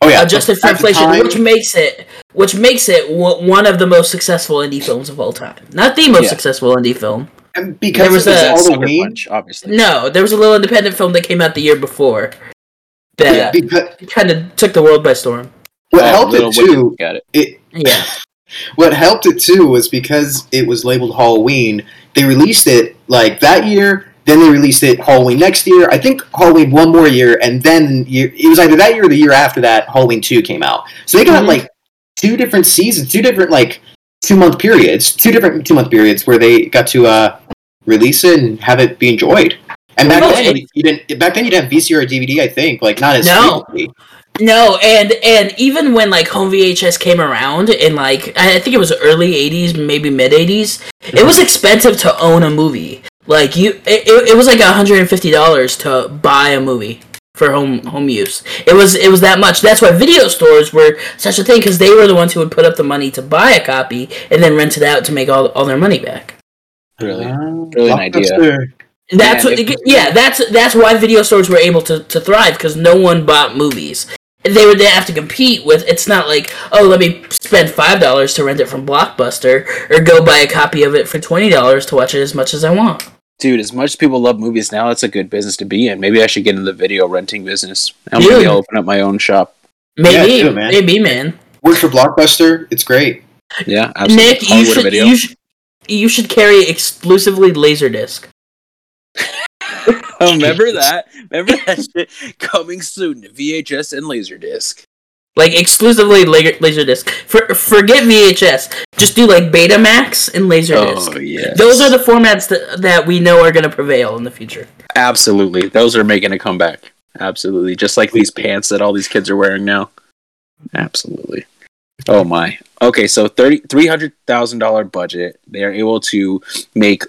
Oh yeah, Adjusted for inflation, time- which makes it which makes it w- one of the most successful indie films of all time. Not the most Yeah. successful indie film. and because there was it was a- all the Sucker Punch, obviously. No, there was a little independent film that came out the year before that because kind of took the world by storm. what Oh, helped it too. Got it. It Yeah, what helped it too was because it was labeled Halloween. They released it like that year. Then they released it Halloween next year. I think Halloween one more year, and then year, it was either that year or the year after that. Halloween two came out. So they got Mhm. like two different seasons, two different like two month periods, two different two month periods where they got to uh, release it and have it be enjoyed. And back Well, then it- you didn't. Back then you didn't have VCR or DVD. I think like not as No. frequently. no, and and even when like home VHS came around in like I I think it was early '80s, maybe mid '80s, it was expensive to own a movie. Like you, it, it, it was like hundred and fifty dollars to buy a movie for home home use. It was it was that much. That's why video stores were such a thing because they were the ones who would put up the money to buy a copy and then rent it out to make all all their money back. Really, Uh, really an idea. Blockbuster. And That's Man, what, if- yeah. That's that's why video stores were able to, to thrive because no one bought movies. They would they have to compete with. It's not like oh, let me spend five dollars to rent it from Blockbuster or go buy a copy of it for twenty dollars to watch it as much as I want. dude. As much as people love movies now, it's a good business to be in. Maybe I should get into the video renting business. Now Dude. maybe I'll open up my own shop. Maybe, Yeah, do it, man. maybe, man. Work for Blockbuster. It's great. Yeah, absolutely. Nick, you should, video. you should you should carry exclusively Laserdisc. Oh, remember that? Remember that shit? Coming soon to VHS and Laserdisc. Like exclusively la- Laserdisc. For, forget VHS. Just do like Betamax and Laserdisc. Oh yeah, Those are the formats that, that we know are going to prevail in the future. absolutely. Those are making a comeback. Absolutely, just like these pants that all these kids are wearing now. Absolutely. Oh my. Okay, so thirty three hundred thousand dollar budget. They are able to make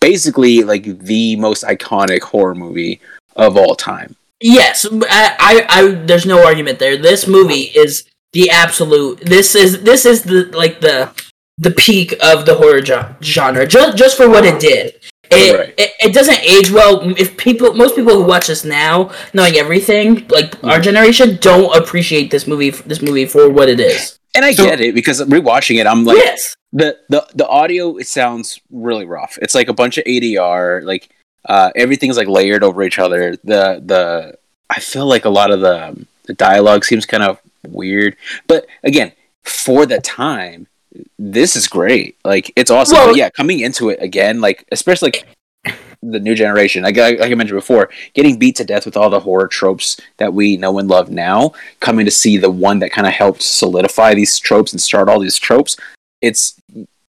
basically like the most iconic horror movie of all time. Yes, I, I, I there's no argument there. This movie is the absolute. This is this is the like the the peak of the horror jo- genre. Just just for what it did. It, Right. it it doesn't age well. If people, most people who watch this now, knowing everything, like Mm-hmm. our generation, don't appreciate this movie. This movie for what it is. And I So- get it because rewatching it, I'm like, yes, the the the audio it sounds really rough. It's like a bunch of ADR, like uh, everything's like layered over each other. The the I feel like a lot of the the dialogue seems kind of weird, but again, for the time, this is great. Like it's awesome. Well- but yeah, coming into it again, like especially like the new generation, like, I- like I mentioned before, getting beat to death with all the horror tropes that we know and love now, coming to see the one that kind of helped solidify these tropes and start all these tropes, it's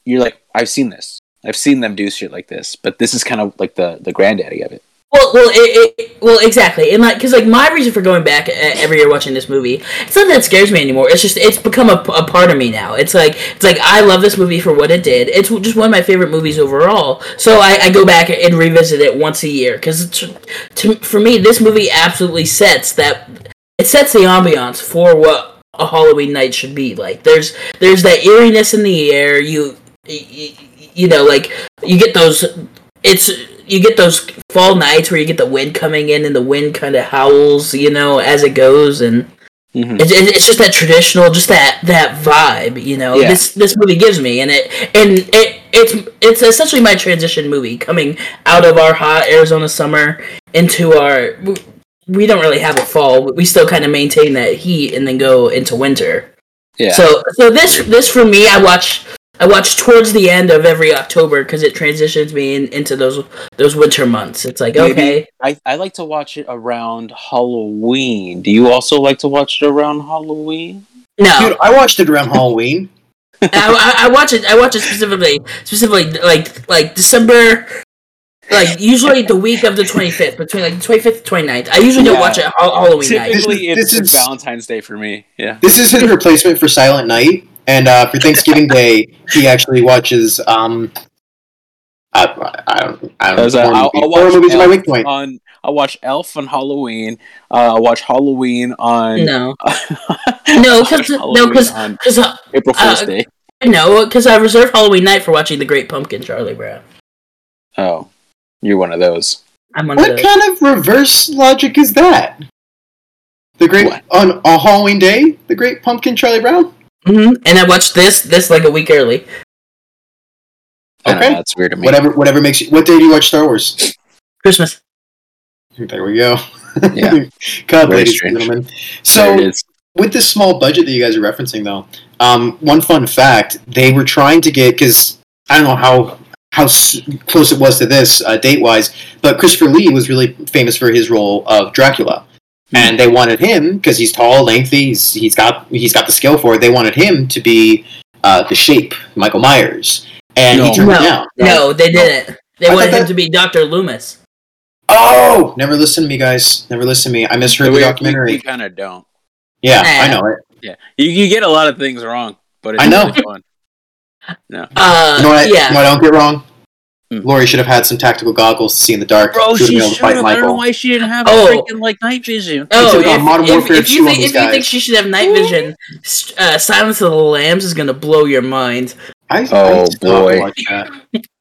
you're like, I've seen this. I've seen them do shit like this, but this is kind of like the the granddaddy of it. Well, well, it, it, well, exactly, and like, because like my reason for going back uh, every year watching this movie, it's not that it scares me anymore. It's just it's become a, a part of me now. It's like it's like I love this movie for what it did. It's just one of my favorite movies overall. So I, I go back and revisit it once a year because for me, this movie absolutely sets that it sets the ambiance for what a Halloween night should be like. There's there's that eeriness in the air. You you, you know like you get those it's you get those fall nights where you get the wind coming in and the wind kind of howls you know as it goes and Mhm. it's, it's just that traditional just that that vibe you know Yeah. this this movie gives me and it and it it's it's essentially my transition movie coming out of our hot arizona summer into our we- we don't really have a fall we still kind of maintain that heat and then go into winter Yeah. so so this this for me, I watch I watch towards the end of every October because it transitions me in, into those those winter months. It's like Maybe- okay, I, I like to watch it around Halloween. Do you also like to watch it around Halloween? No, Dude, I watched it around Halloween. I, I, I watch it. I watch it specifically, specifically like like December, like usually the week of the twenty fifth, between like the twenty fifth and 29th. I usually don't watch it ha- Halloween night. Typically, This is- it's, this it's is- Valentine's Day for me. Yeah. This is his replacement for Silent Night, and uh, for Thanksgiving Day, he actually watches. Um, I, I don't. I don't uh, know. I'll, I'll watch movies are my Elf weak point. on. I'll watch Elf on Halloween. Uh, I'll watch Halloween on. No, no, because no, Halloween because on because April Fool's uh, Day. no, because I reserve Halloween night for watching The Great Pumpkin, Charlie Brown. Oh, you're one of those. I'm one of What those. kind of reverse logic is that? The great What? on a Halloween day, the Great Pumpkin, Charlie Brown. hmm And I watched this this like a week early. I don't Okay. know, that's weird to me. Whatever, whatever makes you. What day do you watch Star Wars? Christmas. There we go. Yeah. God, Very ladies strange. and gentlemen. So, with this small budget that you guys are referencing, though, um, one fun fact: they were trying to get because I don't know how how s- close it was to this uh, date wise, but Christopher Lee was really famous for his role of Dracula, and they wanted him because he's tall, lengthy, he's, he's got he's got the skill for it. They wanted him to be uh, the Shape, Michael Myers, and he No. turned No. it down. No, they didn't. They I wanted thought him to be Doctor Loomis. Oh, never listen to me, guys. Never listen to me. I misheard the we, documentary. We, kind of don't. yeah, Nah. I know it. Yeah, you, you get a lot of things wrong, but it's I know. really fun. No. Uh, You know what? I, yeah. you know what I don't get wrong? Hmm. Laurie should have had some tactical goggles to see in the dark. Bro, She would've she been able to should fight have. I don't know Michael. why she didn't have Oh. freaking like night vision. Oh, took if, Modern if- Warfare if you think if you think she should have night vision, uh, Silence of the Lambs is gonna blow your mind. I, Oh, I still have to boy.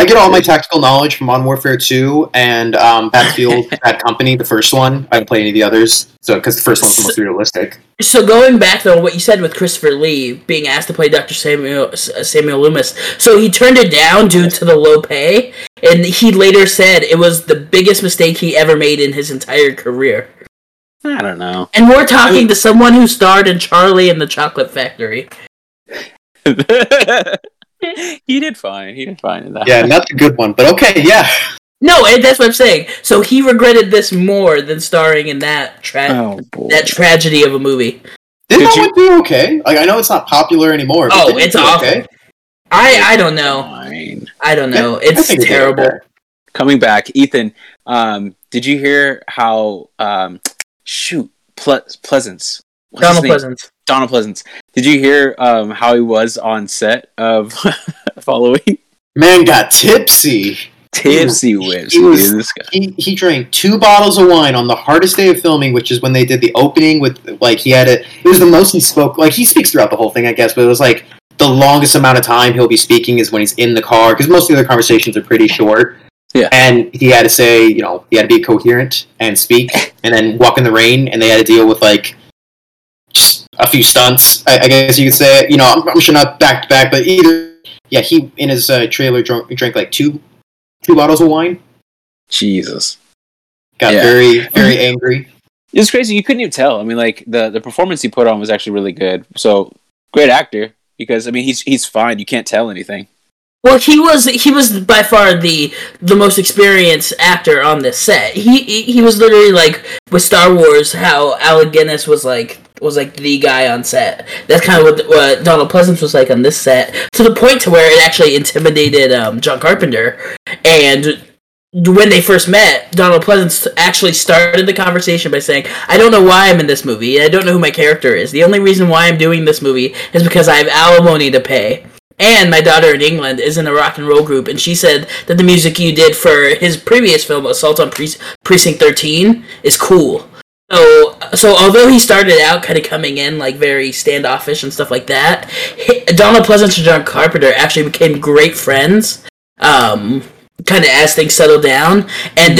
watch that. I get all my tactical knowledge from Modern Warfare 2 and um, Battlefield Bad Company, the first one. I don't play any of the others, so because the first one's the most realistic. So going back though, what you said with Christopher Lee being asked to play Doctor Samuel uh, Samuel Loomis, so he turned it down due to the low pay, and he later said it was the biggest mistake he ever made in his entire career. I don't know. And we're talking to someone who starred in Charlie and the Chocolate Factory. he did fine. He did fine in that. Yeah, not the good one, but okay, yeah. No, and that's what I'm saying. So he regretted this more than starring in that tra- Oh that tragedy of a movie. Did Did that you- one do okay? Like I know it's not popular anymore. But Oh, it's awful. Okay? I I don't know. Fine. I don't know. I It's think terrible. okay. Coming back, Ethan. Um, did you hear how? Um, shoot, Ple- Pleasence. What's Donald? Pleasence. Donald Pleasence. Did you hear um, how he was on set of Following? Man got tipsy. Tipsy whips. he was- dude, this guy. He he drank two bottles of wine on the hardest day of filming, which is when they did the opening with like he had it. It was the most he spoke. Like he speaks throughout the whole thing, I guess, but it was like the longest amount of time he'll be speaking is when he's in the car because most of the other conversations are pretty short. Yeah. And he had to say, you know, he had to be coherent and speak, and then walk in the rain, and they had to deal with like a few stunts. I, I guess you could say. You know, I'm, I'm sure not back to back, but either. Yeah, he in his uh, trailer drank, drank like two two bottles of wine. Jesus. Got Yeah. very very angry. It was crazy. You couldn't even tell. I mean, like the the performance he put on was actually really good. So great actor because I mean he's he's fine. You can't tell anything. Well, he was he was by far the the most experienced actor on this set. He he, he was literally like with Star Wars, how Alec Guinness was like was like the guy on set. That's kind of what, what Donald Pleasence was like on this set, to the point to where it actually intimidated um, John Carpenter. And when they first met, Donald Pleasence actually started the conversation by saying, "I don't know why I'm in this movie. I don't know who my character is. The only reason why I'm doing this movie is because I have alimony to pay." And my daughter in England is in a rock and roll group, and she said that the music you did for his previous film, Assault on Pre- Precinct 13, is cool. So, so although he started out kind of coming in like very standoffish and stuff like that, he- Donald Pleasence and John Carpenter actually became great friends. Um, kind of as things settled down, and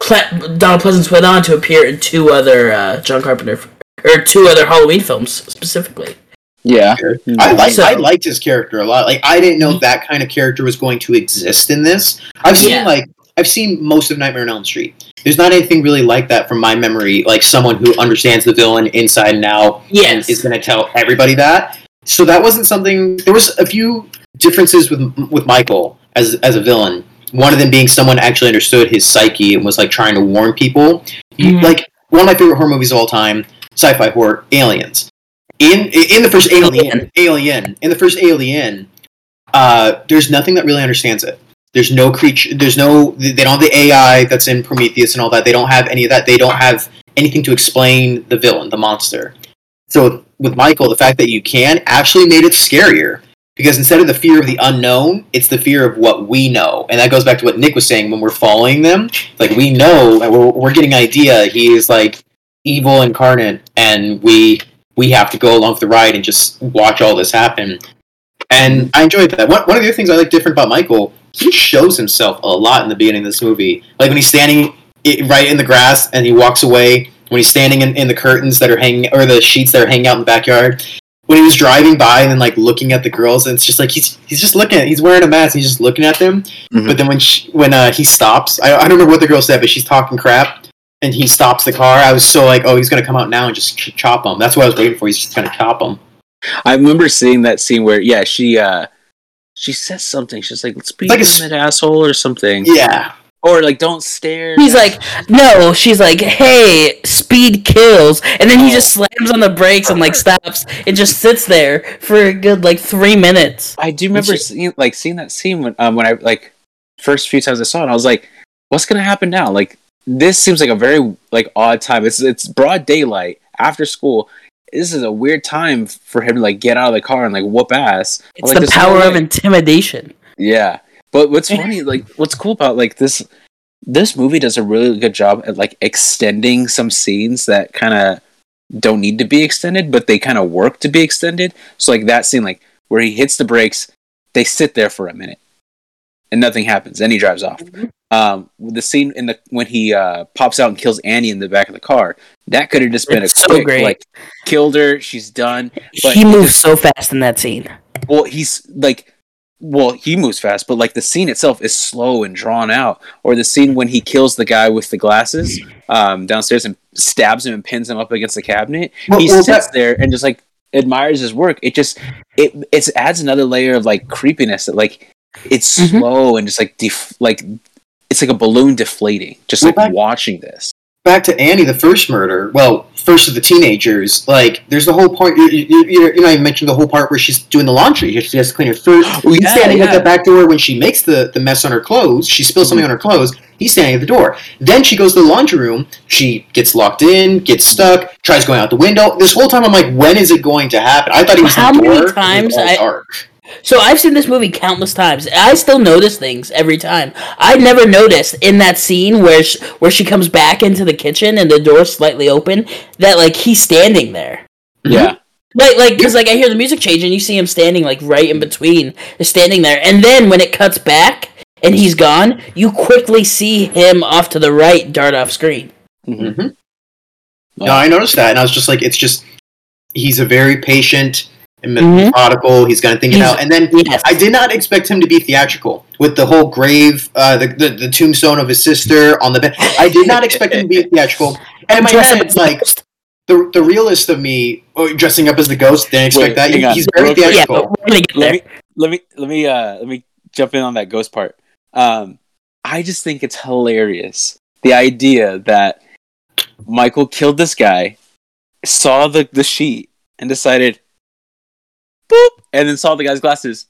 Ple- Donald Pleasence went on to appear in two other uh, John Carpenter or two other Halloween films specifically. Yeah. I like So- I liked his character a lot. Like I didn't know that kind of character was going to exist in this. I've seen Yeah. like I've seen most of Nightmare on Elm Street. There's not anything really like that from my memory. Like someone who understands the villain inside and out Yes. and is going to tell everybody that. So that wasn't something. There was a few differences with with Michael as as a villain. One of them being someone actually understood his psyche and was like trying to warn people. Mhm. Like one of my favorite horror movies of all time, sci-fi horror, Aliens. in in the first Alien, Alien, in the first Alien, uh, there's nothing that really understands it. There's no creature. There's no. They don't have the AI that's in Prometheus and all that. They don't have any of that. They don't have anything to explain the villain, the monster. So with Michael, the fact that you can actually made it scarier because instead of the fear of the unknown, it's the fear of what we know, and that goes back to what Nick was saying when we're following them. Like we know, we're, we're getting idea. He is like evil incarnate, and we we have to go along for the ride and just watch all this happen. And I enjoyed that. One, one of the other things I like different about Michael, he shows himself a lot in the beginning of this movie. Like when he's standing right in the grass and he walks away, when he's standing in, in the curtains that are hanging, or the sheets that are hanging out in the backyard. When he was driving by and then like looking at the girls, and it's just like he's he's just looking at, he's wearing a mask, he's just looking at them. Mhm. But then when she, when uh, he stops, I, I don't remember what the girl said, but she's talking crap, and he stops the car. I was so like, oh, he's gonna come out now and just ch- chop him. That's what I was waiting for. He's just gonna chop him. I remember seeing that scene where yeah, she uh she says something. She's like, "Let's be Like a that asshole" or something, Yeah, or like, "Don't stare." He's like, no. She's like, hey, speed kills, and then he just slams on the brakes and like stops and just sits there for a good like three minutes. I do remember she- seeing like seeing that scene when um, when I like first few times I saw it. I was like, "What's gonna happen now?" Like this seems like a very like odd time. It's it's broad daylight after school. This is a weird time for him to like get out of the car and like whoop ass. It's like, the power of intimidation. Yeah, but what's funny, like what's cool about like this this movie does a really good job at like extending some scenes that kind of don't need to be extended, but they kind of work to be extended. So like that scene, like where he hits the brakes, they sit there for a minute, and nothing happens. and he drives off. Mm-hmm. Um, the scene in the when he uh, pops out and kills Annie in the back of the car, that could have just been It's a so quick great. like killed her, she's done. But he moves just- so fast in that scene. well he's like well he moves fast but like the scene itself is slow and drawn out or the scene when he kills the guy with the glasses um, downstairs and stabs him and pins him up against the cabinet Well- he well, sits that- there and just like admires his work it just it it adds another layer of like creepiness that like it's Mhm. slow and just like def- like it's like a balloon deflating just Well, like back- watching this back to Annie, the first murder. Well, first of the teenagers. Like, there's the whole part. You, you, you, you know, I mentioned the whole part where she's doing the laundry. She has to clean her food. Oh, He's yeah, standing at the back door when she makes the, the mess on her clothes. She spills something mm-hmm. on her clothes. He's standing at the door. Then she goes to the laundry room. She gets locked in, gets mm-hmm. stuck, tries going out the window. This whole time, I'm like, when is it going to happen? I thought he was How in the many door. It was times I- dark. So I've seen this movie countless times. I still notice things every time. I never noticed in that scene where she, where she comes back into the kitchen and the door's slightly open that like he's standing there. yeah Like like because like I hear the music change and you see him standing like right in between, just standing there. And then when it cuts back and he's gone, you quickly see him off to the right dart off screen. Mhm. No, I noticed that, and I was just like, it's just he's a very patient and Mhm. He's gonna think it He's- out, and then Yes. I did not expect him to be theatrical with the whole grave, uh, the, the the tombstone of his sister on the bed. I did not expect him to be theatrical. And in my Dress head, as like the the realist of me, oh, dressing up as the ghost, didn't expect Wait, that. hang. He's very Real quick. yeah, theatrical. but we're gonna get let me let me let me uh let me jump in on that ghost part. Um, I just think it's hilarious the idea that Michael killed this guy, saw the the sheet, and decided, boop, and then saw the guy's glasses,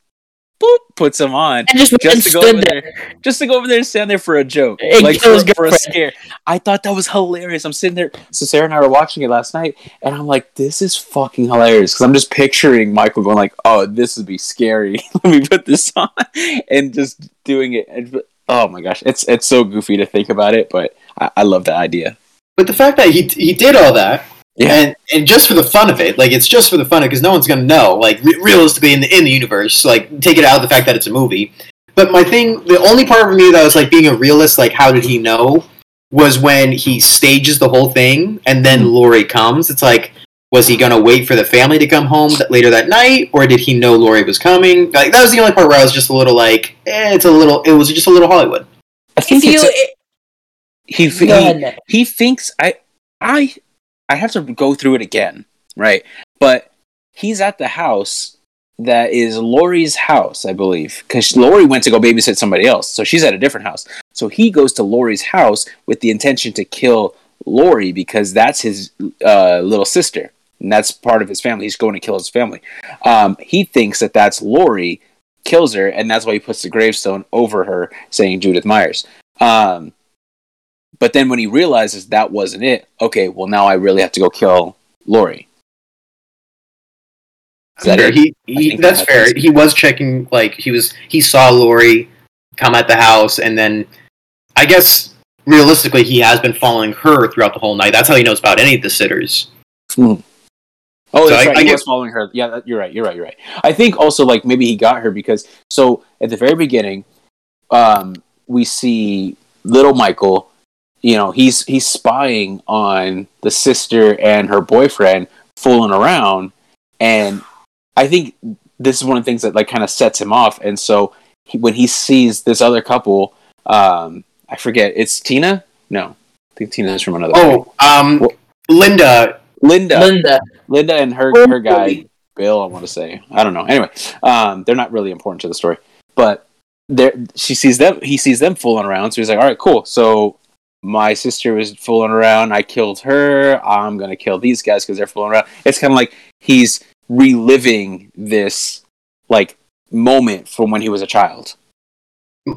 boop, puts them on. And just, Just to go stood over there. there, just to go over there and stand there for a joke, And like for, for a scare. I thought that was hilarious. I'm sitting there, so Sarah and I were watching it last night, and I'm like, "This is fucking hilarious." Because I'm just picturing Michael going like, "Oh, this would be scary. Let me put this on," and just doing it. And, oh my gosh, it's it's so goofy to think about it, but I, I love that idea. But the fact that he he did all that, Yeah. and and just for the fun of it, like it's just for the fun of it, because no one's gonna know, like re- realistically in the in the universe, like take it out of the fact that it's a movie. But my thing, the only part of me that was like being a realist, like how did he know, was when he stages the whole thing and then Mm-hmm. Laurie comes. It's like, was he gonna wait for the family to come home th- later that night, or did he know Laurie was coming? Like that was the only part where I was just a little like, eh, it's a little, it was just a little Hollywood. I think If you, it's a- he, go he he thinks I I I have to go through it again, right? But he's at the house that is Laurie's house, I believe, because Laurie went to go babysit somebody else, so she's at a different house. So he goes to Laurie's house with the intention to kill Laurie because that's his uh, little sister, and that's part of his family. He's going to kill his family. Um, he thinks that that's Laurie, kills her, and that's why he puts the gravestone over her, saying Judith Myers. Um, but then when he realizes that wasn't it, okay, well now I really have to go kill Laurie. That Fair. He, he that's that fair. He was checking like he was he saw Laurie come at the house and then I guess realistically he has been following her throughout the whole night. That's how he knows about any of the sitters. Oh, So that's I- right. I he get- was following her. Yeah, you're right. You're right. You're right. I think also like maybe he got her because so at the very beginning, um, we see little Michael. You know, he's he's spying on the sister and her boyfriend fooling around, and I think this is one of the things that like kind of sets him off. And so he, when he sees this other couple, um, I forget it's Tina. No, I think Tina is from another. movie. Oh, um Well- Linda Linda. Linda. Linda and her her guy Bill, I want to say. I don't know. Anyway, um, they're not really important to the story, but there she sees them. He sees them fooling around, so he's like, "All right, cool." So my sister was fooling around. I killed her. I'm gonna kill these guys because they're fooling around. It's kind of like he's reliving this like moment from when he was a child.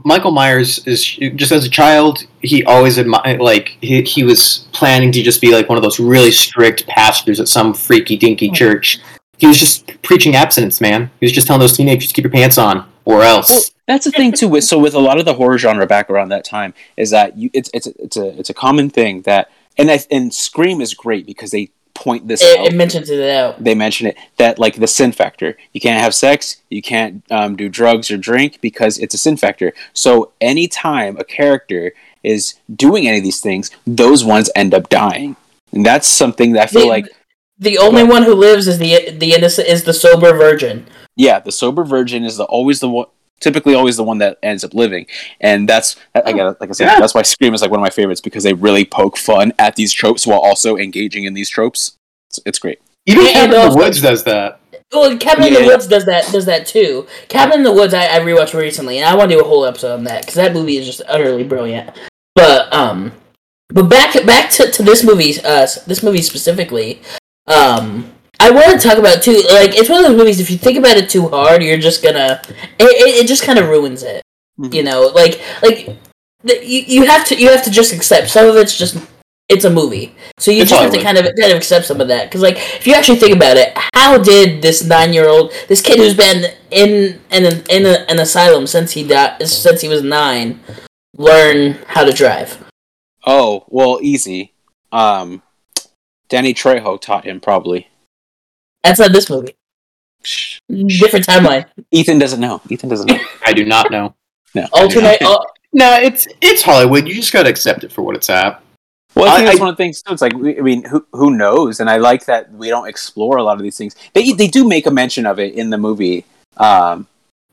Michael Myers is just as a child, he always admired, like, he, he was planning to just be like one of those really strict pastors at some freaky dinky hmm. church. He was just preaching abstinence, man. He was just telling those teenagers to keep your pants on or else. Well, that's the thing too. With so with a lot of the horror genre back around that time is that you it's it's it's a it's a common thing that and I, and Scream is great because they point this It, out. it mentions it out. they mention it that like the sin factor. You can't have sex, you can't um, do drugs or drink because it's a sin factor. So anytime a character is doing any of these things, those ones end up dying, and that's something that I feel The- like The only one who lives is the the innocent is the sober virgin. Yeah, the sober virgin is the always the one. Typically, always the one that ends up living, and that's I got like I said, Yeah. that's why Scream is like one of my favorites because they really poke fun at these tropes while also engaging in these tropes. It's, it's great. Even and Cabin in the also- Woods does that. Well, Cabin in the Woods does that does that too. Cabin in the Woods I, I rewatched recently, and I want to do a whole episode on that because that movie is just utterly brilliant. But um, but back back to, to this movie, uh, this movie specifically, um, I want to talk about too. Like it's one of those movies. If you think about it too hard, you're just gonna it, it, it just kind of ruins it. Mhm. You know, like like the, you, you have to you have to just accept some of it's just it's a movie. So you It's just have to kind of kind of accept some of that because like if you actually think about it, how did this nine year old this kid who's been in in an, in a, an asylum since he died since he was nine learn how to drive? Oh well, easy. Um, Danny Trejo taught him probably. That's not this movie. Different timeline. Ethan doesn't know. Ethan doesn't know. I do not know. No. Alternate. uh, No, it's it's Hollywood. You just gotta accept it for what it's at. Well, I think I- that's I- one of the things too. It's like I mean, who who knows? And I like that we don't explore a lot of these things. They they do make a mention of it in the movie. Um,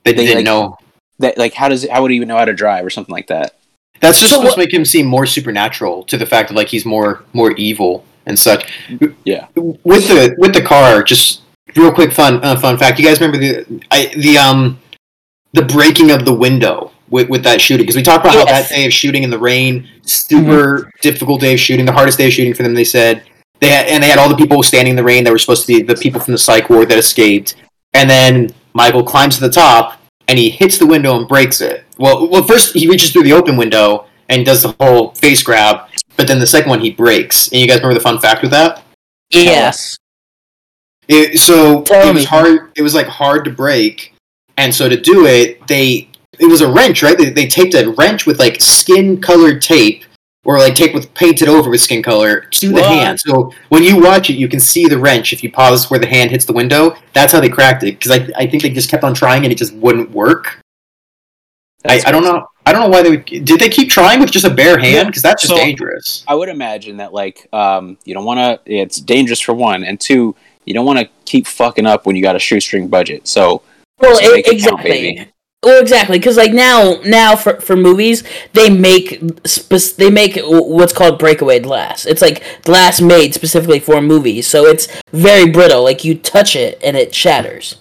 They, They, didn't like- know. that like how does how would he even know how to drive or something like that? That's just So supposed what- to make him seem more supernatural to the fact that like he's more more evil and such. Yeah. With the with the car, just real quick fun uh, fun fact. You guys remember the I, the um the breaking of the window with, with that shooting because we talked about how that day of shooting in the rain, super difficult day of shooting, the hardest day of shooting for them. They said they had, and they had all the people standing in the rain that were supposed to be the people from the psych ward that escaped, and then Michael climbs to the top and he hits the window and breaks it. Well, well, first he reaches through the open window and does the whole face grab, but then the second one he breaks. And you guys remember the fun fact with that? yes. It, so Tell it was me. hard. It was like hard to break, and so to do it, they it was a wrench, right? They, they taped a wrench with like skin colored tape, or like tape with painted over with skin color to the What? hand. So when you watch it, you can see the wrench if you pause where the hand hits the window. That's how they cracked it because I, I think they just kept on trying and it just wouldn't work. I, I don't know. I don't know why they would. Did they keep trying with just a bare hand? Because that's just So- dangerous. I would imagine that like um, you don't want to. It's dangerous for one, and two, you don't want to keep fucking up when you got a shoestring budget. So Well, so it exactly. baby. Well, exactly, because like now, now for for movies, they make spe- they make what's called breakaway glass. It's like glass made specifically for movies, so it's very brittle. Like you touch it and it shatters.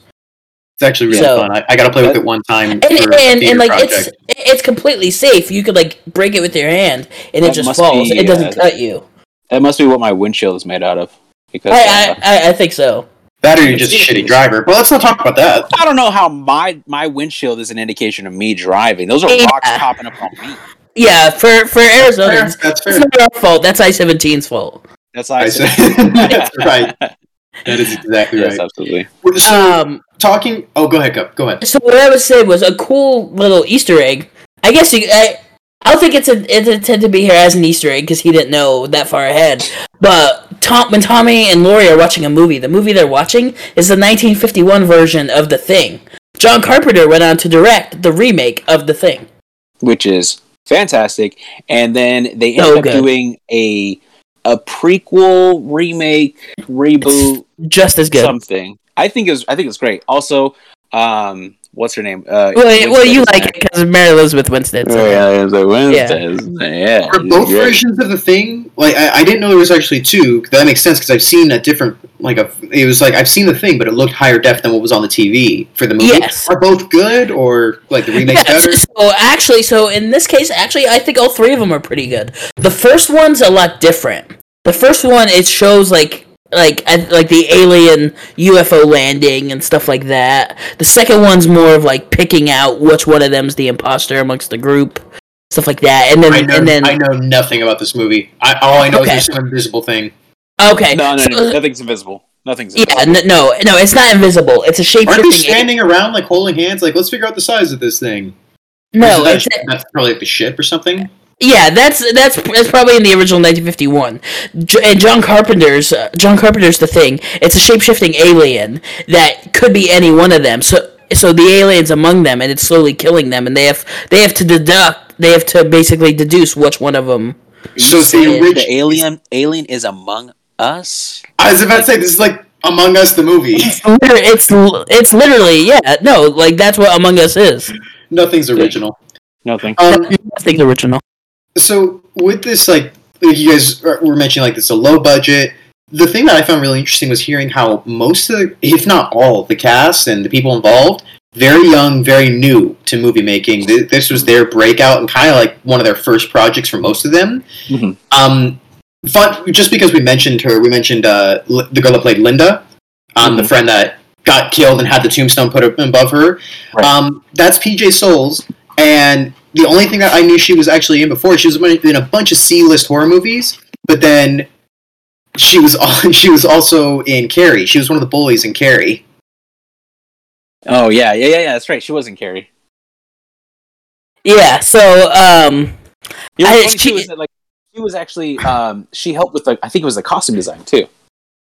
It's actually really So- fun. I, I got to play with it one time And for and, and like project. it's it's completely safe. You could like break it with your hand and it just falls. be, it doesn't uh, cut you. that must be what my windshield is made out of. because I, uh, I, I, I think so. That or you're just a shitty driver. But let's not talk about that. I don't know how my my windshield is an indication of me driving. Those are Yeah. rocks popping up on me. Yeah, for for Arizonans, That's fair. it's not our fault. That's I 17's fault. That's I I said, said. that's right. That is exactly Yes, right. absolutely. We're- So, Um, talking. Oh, go ahead, go, go ahead. so what I would say was a cool little Easter egg. I guess you. I, I don't think it's a, it's intended to be here as an Easter egg because he didn't know that far ahead. But Tom, when Tommy and Laurie are watching a movie, the movie they're watching is the 1951 version of The Thing. John Carpenter went on to direct the remake of The Thing. Which is fantastic. And then they So ended up good. doing a a prequel, remake, reboot, Just as good. something. I think it was I think it's great. Also, um what's her name? Uh well, Winstead well, you like it because Mary Elizabeth Winstead. Oh, so- yeah, it's like Wednesdays. Yeah. Are both great. versions of the thing? Like, I, I didn't know there was actually two. That makes sense because I've seen a different. Like, a, it was like I've seen the thing, but it looked higher def than what was on the TV for the movie. Yes. Are both good or like the remake Yeah, better? so actually, so in this case, actually, I think all three of them are pretty good. The first one's a lot different. The first one it shows like like I- like the alien UFO landing and stuff like that. The second one's more of like picking out which one of them's the imposter amongst the group, stuff like that. And then I know. and then I know nothing about this movie. I, all I know Okay. is there's some invisible thing. okay, No, no, so- no. Nothing's invisible. Nothing's yeah, n- no, no, it's not invisible. It's a shape Aren't they shifting. standing around like holding hands? Like, let's figure out the size of this thing. No, Or it's that, that's probably like the ship or something. Yeah, that's that's that's probably in the original 1951. J- and John Carpenter's uh, John Carpenter's the thing. It's a shape shifting alien that could be any one of them. So so the aliens among them, and it's slowly killing them, and they have they have to deduct they have to basically deduce which one of them. So it's the Yeah. the alien alien is among us. I was about to say this is like Among Us the movie. Liter- It's it's literally yeah no like that's what Among Us is. Nothing's original. Nothing. Um, Nothing's original. So with this like like you guys were mentioning like this a low budget the thing that i found really interesting was hearing how most of the if not all the cast and the people involved very young very new to movie making this was their breakout and kind of like one of their first projects for most of them Mhm. um fun just because we mentioned her we mentioned uh the girl that played linda um the Mhm. friend that got killed and had the tombstone put above her Right. um that's PJ Soles and the only thing that I knew she was actually in before, she was in a bunch of C-list horror movies, but then she was al- she was also in Carrie. She was one of the bullies in Carrie. Oh yeah, yeah, yeah, yeah. That's right. She wasn't Carrie. Yeah. So um You know, I- she- too is that like she was actually um she helped with like I think it was the costume design too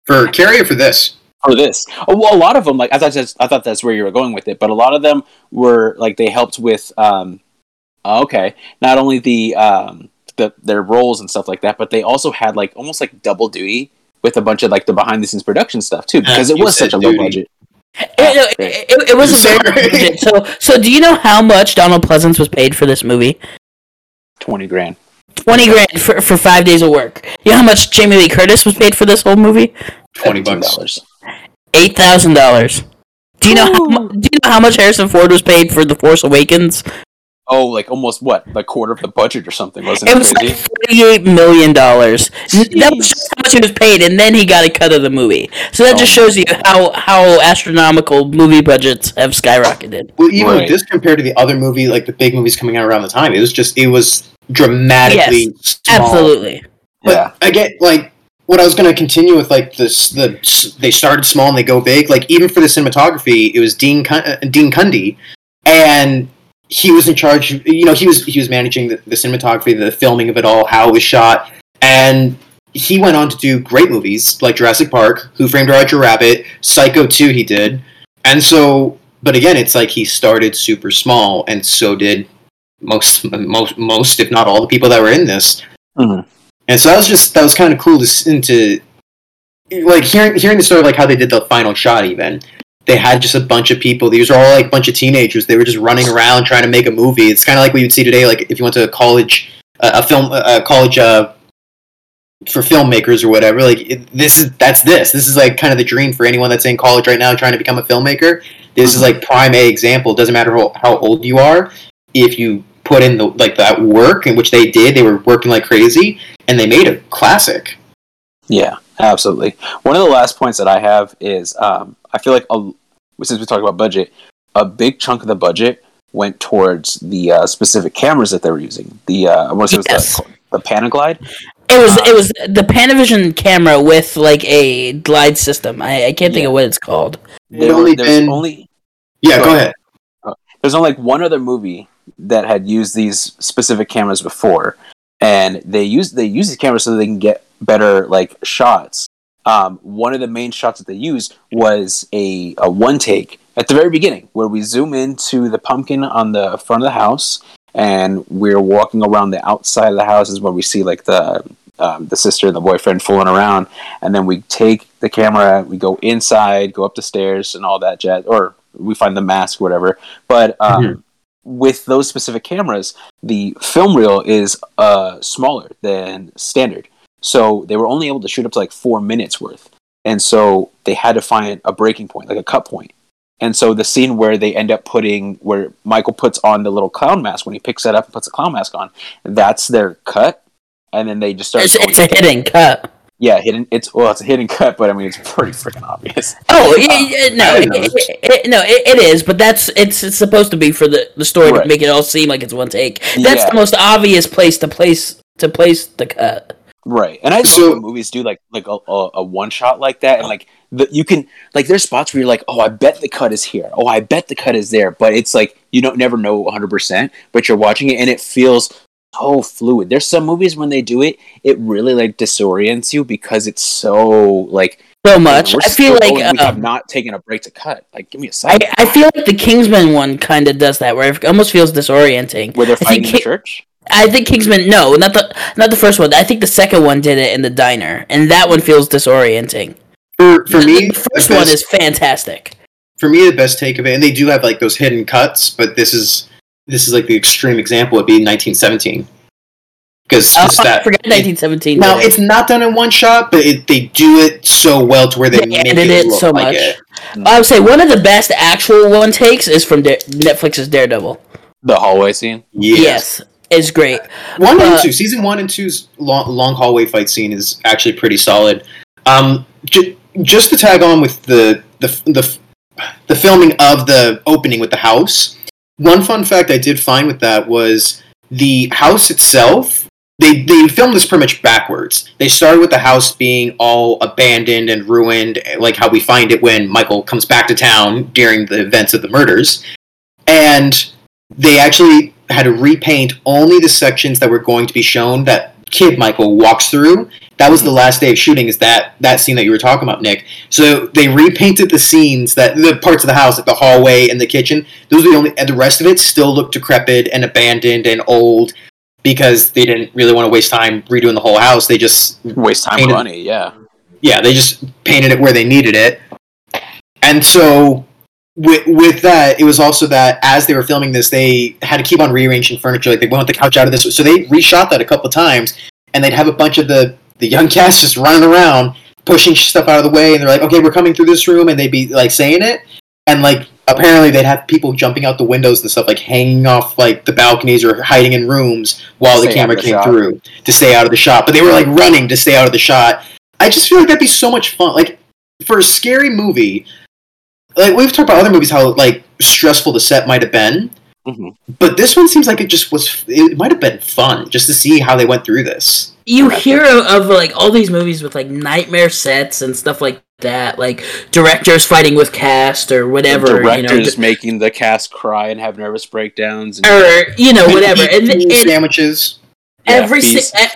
For Carrie or for this? for this. Oh, well, a lot of them like I thought that's I thought that's where you were going with it, but a lot of them were like they helped with um okay not only the um the their roles and stuff like that, but they also had like almost like double duty with a bunch of like the behind the scenes production stuff too because it was such a low budget. It, it, it, it was a very budget. So, so do you know how much Donald Pleasence was paid for this movie? Twenty grand. Twenty grand for, for five days of work. You know how much Jamie Lee Curtis was paid for this whole movie? Twenty bucks. dollars. Eight thousand dollars. Do you know how, do you know how much Harrison Ford was paid for The Force Awakens? Oh, like almost what? Like quarter of the budget or something, wasn't It it? was crazy? like forty-eight million dollars. That was just how much he was paid, and then he got a cut of the movie. So that Oh just shows you how how astronomical movie budgets have skyrocketed. Well, even Right. with this compared to the other movie, like the big movies coming out around the time, it was just it was dramatically small. Absolutely. But Yeah. I get like what I was going to continue with like this the they started small and they go big. Like even for the cinematography, it was Dean Cun- uh, Dean Cundey, and he was in charge. You know, he was he was managing the, the cinematography, the filming of it all, how it was shot, and he went on to do great movies like Jurassic Park, Who Framed Roger Rabbit, Psycho 2 he did. And so but again, it's like he started super small and so did most most most if not all the people that were in this. Mhm. And so that was just that was kind of cool to into like hearing hearing the story of, like how they did the final shot even. They had just a bunch of people. These are all like a bunch of teenagers. They were just running around trying to make a movie. It's kind of like what you'd see today, like if you went to a college, uh, a film, a college uh, for filmmakers or whatever. Like it, this is that's this. This is like kind of the dream for anyone that's in college right now trying to become a filmmaker. This is like prime A example. Doesn't matter how, how old you are, if you put in the like that work, in which they did, they were working like crazy, and they made a classic. Yeah. Absolutely. One of the last points that I have is um, I feel like a, since we talked about budget, a big chunk of the budget went towards the uh, specific cameras that they were using. The uh, I want to say it was the, the Panaglide. It was Uh, it was the Panavision camera with like a glide system. I, I can't think Yeah. of what it's called. There were- only there's been- only Yeah, Go go ahead. ahead. there's only like one other movie that had used these specific cameras before, and they use they use these cameras so they can get better like shots. Um, one of the main shots that they used was a, a one take at the very beginning where we zoom into the pumpkin on the front of the house and we're walking around the outside of the house is where we see like the um, the sister and the boyfriend fooling around. And then we take the camera we go inside go up the stairs and all that jazz or we find the mask whatever. But um, with those specific cameras the film reel is uh, smaller than standard so they were only able to shoot up to like four minutes worth and so they had to find a breaking point like a cut point. and so the scene where they end up putting where Michael puts on the little clown mask when he picks that up and puts the clown mask on, that's their cut. And then they just start. It's, it's a hidden cut. yeah, hidden. It's well, it's a hidden cut, but I mean, it's pretty freaking obvious. Oh yeah, yeah, no, it, it, it- no, it, it is, but that's it's, it's supposed to be for the, the story Right. to make it all seem like it's one take. That's Yeah. the most obvious place to place to place the cut. Right, and I love So- when movies do like like a, a, a one shot like that, and like the, you can like there's spots where you're like, oh, I bet the cut is here. Oh, I bet the cut is there, but it's like you don't never know 100, percent but you're watching it and it feels so fluid. There's some movies when they do it, it really like disorients you because it's so like So you know, much. we're I feel still like going, we have um, not taken a break to cut. Like, give me a second. I feel like the Kingsman one kind of does that, where it almost feels disorienting. where they're fighting think in the Ki- church. I think Kingsman, no, not the not the first one. I think the second one did it in the diner, and that one feels disorienting. For for The- me, the first the one is fantastic. for me the best take of it, and they do have like those hidden cuts, but this is this is like the extreme example would be 1917 because Oh, just I that. forgot it- 1917. now it's not done in one shot, but it, they do it so well to where they They make edited it it look so like much. it. Mm. I would say one of the best actual one takes is from Dare- Netflix's Daredevil. The hallway scene. Yes. Yes, it's great. One and two, season one and two's long, long hallway fight scene is actually pretty solid. Um, j- just to tag on with the, the the the filming of the opening with the house. One fun fact I did find with that was the house itself. They they filmed this pretty much backwards. They started with the house being all abandoned and ruined, like how we find it when Michael comes back to town during the events of the murders, and they actually had to repaint only the sections that were going to be shown that kid Michael walks through. That was the mm-hmm. last day of shooting. Is that that scene that you were talking about, Nick? So they repainted the scenes that the parts of the house, like the hallway and the kitchen. Those were the only, and the rest of it still looked decrepit and abandoned and old because they didn't really want to waste time redoing the whole house. They just Waste time Painted- money. Yeah. yeah, they just painted it where they needed it. And so with with that, it was also that as they were filming this, they had to keep on rearranging furniture. Like they want the couch out of this, so they reshot that a couple times, and they'd have a bunch of the the young cast just running around pushing stuff out of the way, and they're like, "Okay, we're coming through this room," and they'd be like saying it, and like apparently they'd have people jumping out the windows and stuff, like hanging off like the balconies or hiding in rooms while the Stay camera the came shot. through to stay out of the shot. But they were like running to stay out of the shot. I just feel like that'd be so much fun. Like for a scary movie, like we've talked about other movies, how like stressful the set might have been. hmm But this one seems like it just was. It might have been fun just to see how they went through this. You hear of, of like all these movies with like nightmare sets and stuff like that, like directors fighting with cast or whatever, you know, Directors making the cast cry and have nervous breakdowns. And, or you know whatever. And, Eating and sandwiches. Yeah, every feast. si-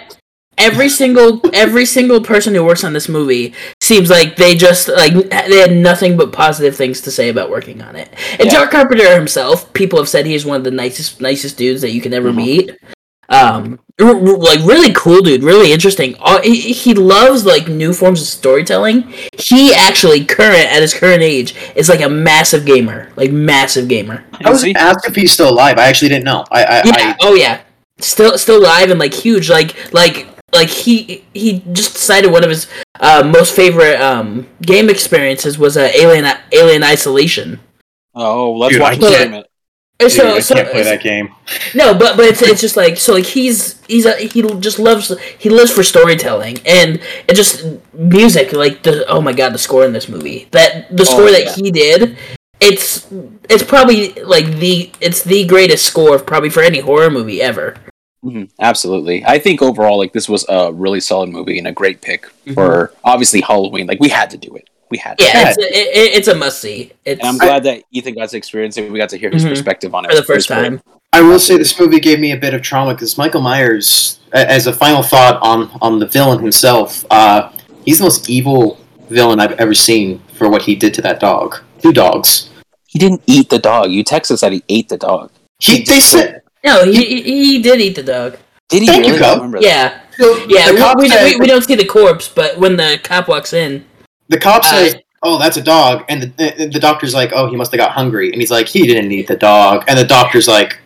every single every single person who works on this movie seems like they just like they had nothing but positive things to say about working on it. And Yeah. John Carpenter himself, people have said he's one of the nicest nicest dudes that you can ever Mhm. meet. Um, r- r- like really cool dude, really interesting. Uh, he, he loves like new forms of storytelling. He actually current at his current age is like a massive gamer, like massive gamer. I was See? asked if he's still alive. I actually didn't know. I, I, Yeah. I oh yeah. Still still live and like huge. Like like like he he just decided one of his uh, most favorite um, game experiences was uh, Alien Alien Isolation. Oh, let's Dude, watch I him can't- it. Uh, Dude, So, I so can't play that game. no, but but it's it's just like so like he's he's a, he just loves he lives for storytelling and it just music like the oh my god the score in this movie that the score that yeah. he did it's it's probably like the it's the greatest score probably for any horror movie ever. Mhm, Absolutely. I think overall, like this was a really solid movie and a great pick for obviously Halloween. Like we had to do it. We had to. Yeah, Yeah. it's a, it, it's a must see. It's And I'm glad that Ethan got to experience it. We got to hear his Mhm. perspective on it for the first great. time. I will say this movie gave me a bit of trauma because Michael Myers, as a final thought on on the villain himself, uh, he's the most evil villain I've ever seen for what he did to that dog. Two dogs. He didn't eat the dog. You texted us that he ate the dog. He they said No, he, he he did eat the dog. Did he Thank you, really? I Cub. don't remember that. Yeah, the yeah. cop We, we, said- we, we don't see the corpse, but when the cop walks in, the cop Uh, says, "Oh, that's a dog," and the the, the doctor's like, "Oh, he must have got hungry," and he's like, "He didn't eat the dog," and the doctor's like,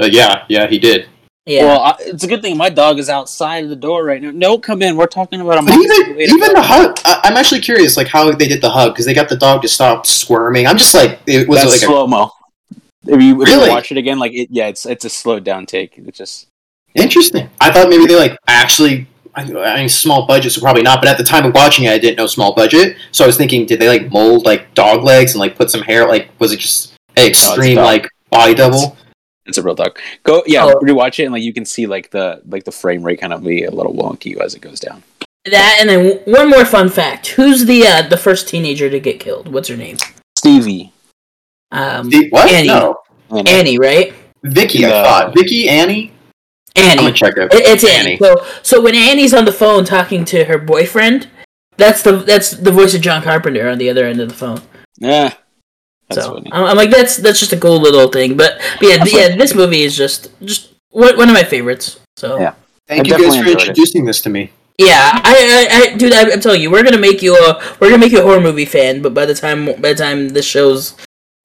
uh, "Yeah, yeah, he did." yeah. Well, I, it's a good thing my dog is outside of the door right now. No, come in. We're talking about a monster even even the hug, I, I'm actually curious, like how they did the hug because they got the dog to stop squirming. I'm just like, it was That's like slow mo. If you, if Really? you watch it again, like it, yeah, it's it's a slowed down take. It's just interesting. I thought maybe they like actually. I I mean, small budget, so probably not. But at the time of watching it, I didn't know small budget, so I was thinking, did they like mold like dog legs and like put some hair? Like, was it just an extreme dog. like body double? it's a real dog. Go yeah, Oh. rewatch it and like you can see like the like the frame rate kind of be a little wonky as it goes down. that and then one more fun fact: Who's the uh, the first teenager to get killed? What's her name? Stevie. Um, The- what? Annie. No, And, Annie, right? Vicky. I thought Vicky, Annie. Annie. I'm Annie. gonna check it. It- It's Annie. Annie. So so when Annie's on the phone talking to her boyfriend, that's the that's the voice of John Carpenter on the other end of the phone. yeah, that's so funny. I'm, I'm like that's that's just a cool little thing. But, but yeah, That's yeah, funny. this movie is just just one, one of my favorites. So Yeah. Thank I you guys for enjoyed it. introducing this to me. Yeah, I, I, I dude, I, I'm telling you, we're gonna make you a, we're gonna make you a horror movie fan. But by the time, by the time this show's,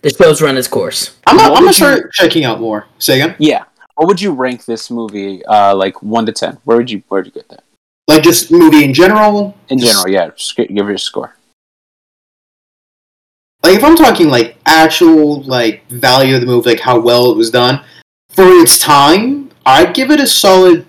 the show's run its course. I'm, What not, I'm would gonna you- start checking out more. Say again. Yeah. What would you rank this movie? Uh, like one to ten. Where would you where would you get that? Like just movie in general. In general, yeah. Just give it a score. like if I'm talking like actual like value of the movie, like how well it was done for its time, I'd give it a solid.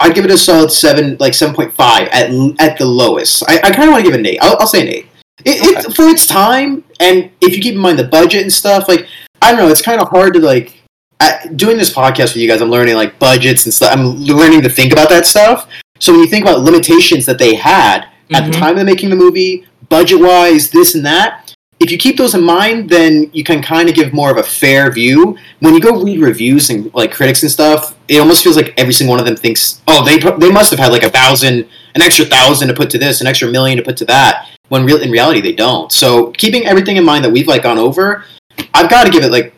I'd give it a solid seven, like seven point five at at the lowest. I, I kind of want to give it an eight. I'll, I'll say an eight. It, it for its time, and if you keep in mind the budget and stuff, like I don't know, it's kind of hard to like. At, doing this podcast with you guys, I'm learning like budgets and stuff. I'm learning to think about that stuff. So when you think about limitations that they had at the Mhm. time of making the movie, budget wise, this and that, if you keep those in mind, then you can kind of give more of a fair view. When you go read reviews and like critics and stuff, it almost feels like every single one of them thinks, "Oh, they they must have had like a thousand, an extra thousand to put to this, an extra million to put to that." When real in reality, they don't. So keeping everything in mind that we've like gone over, I've got to give it like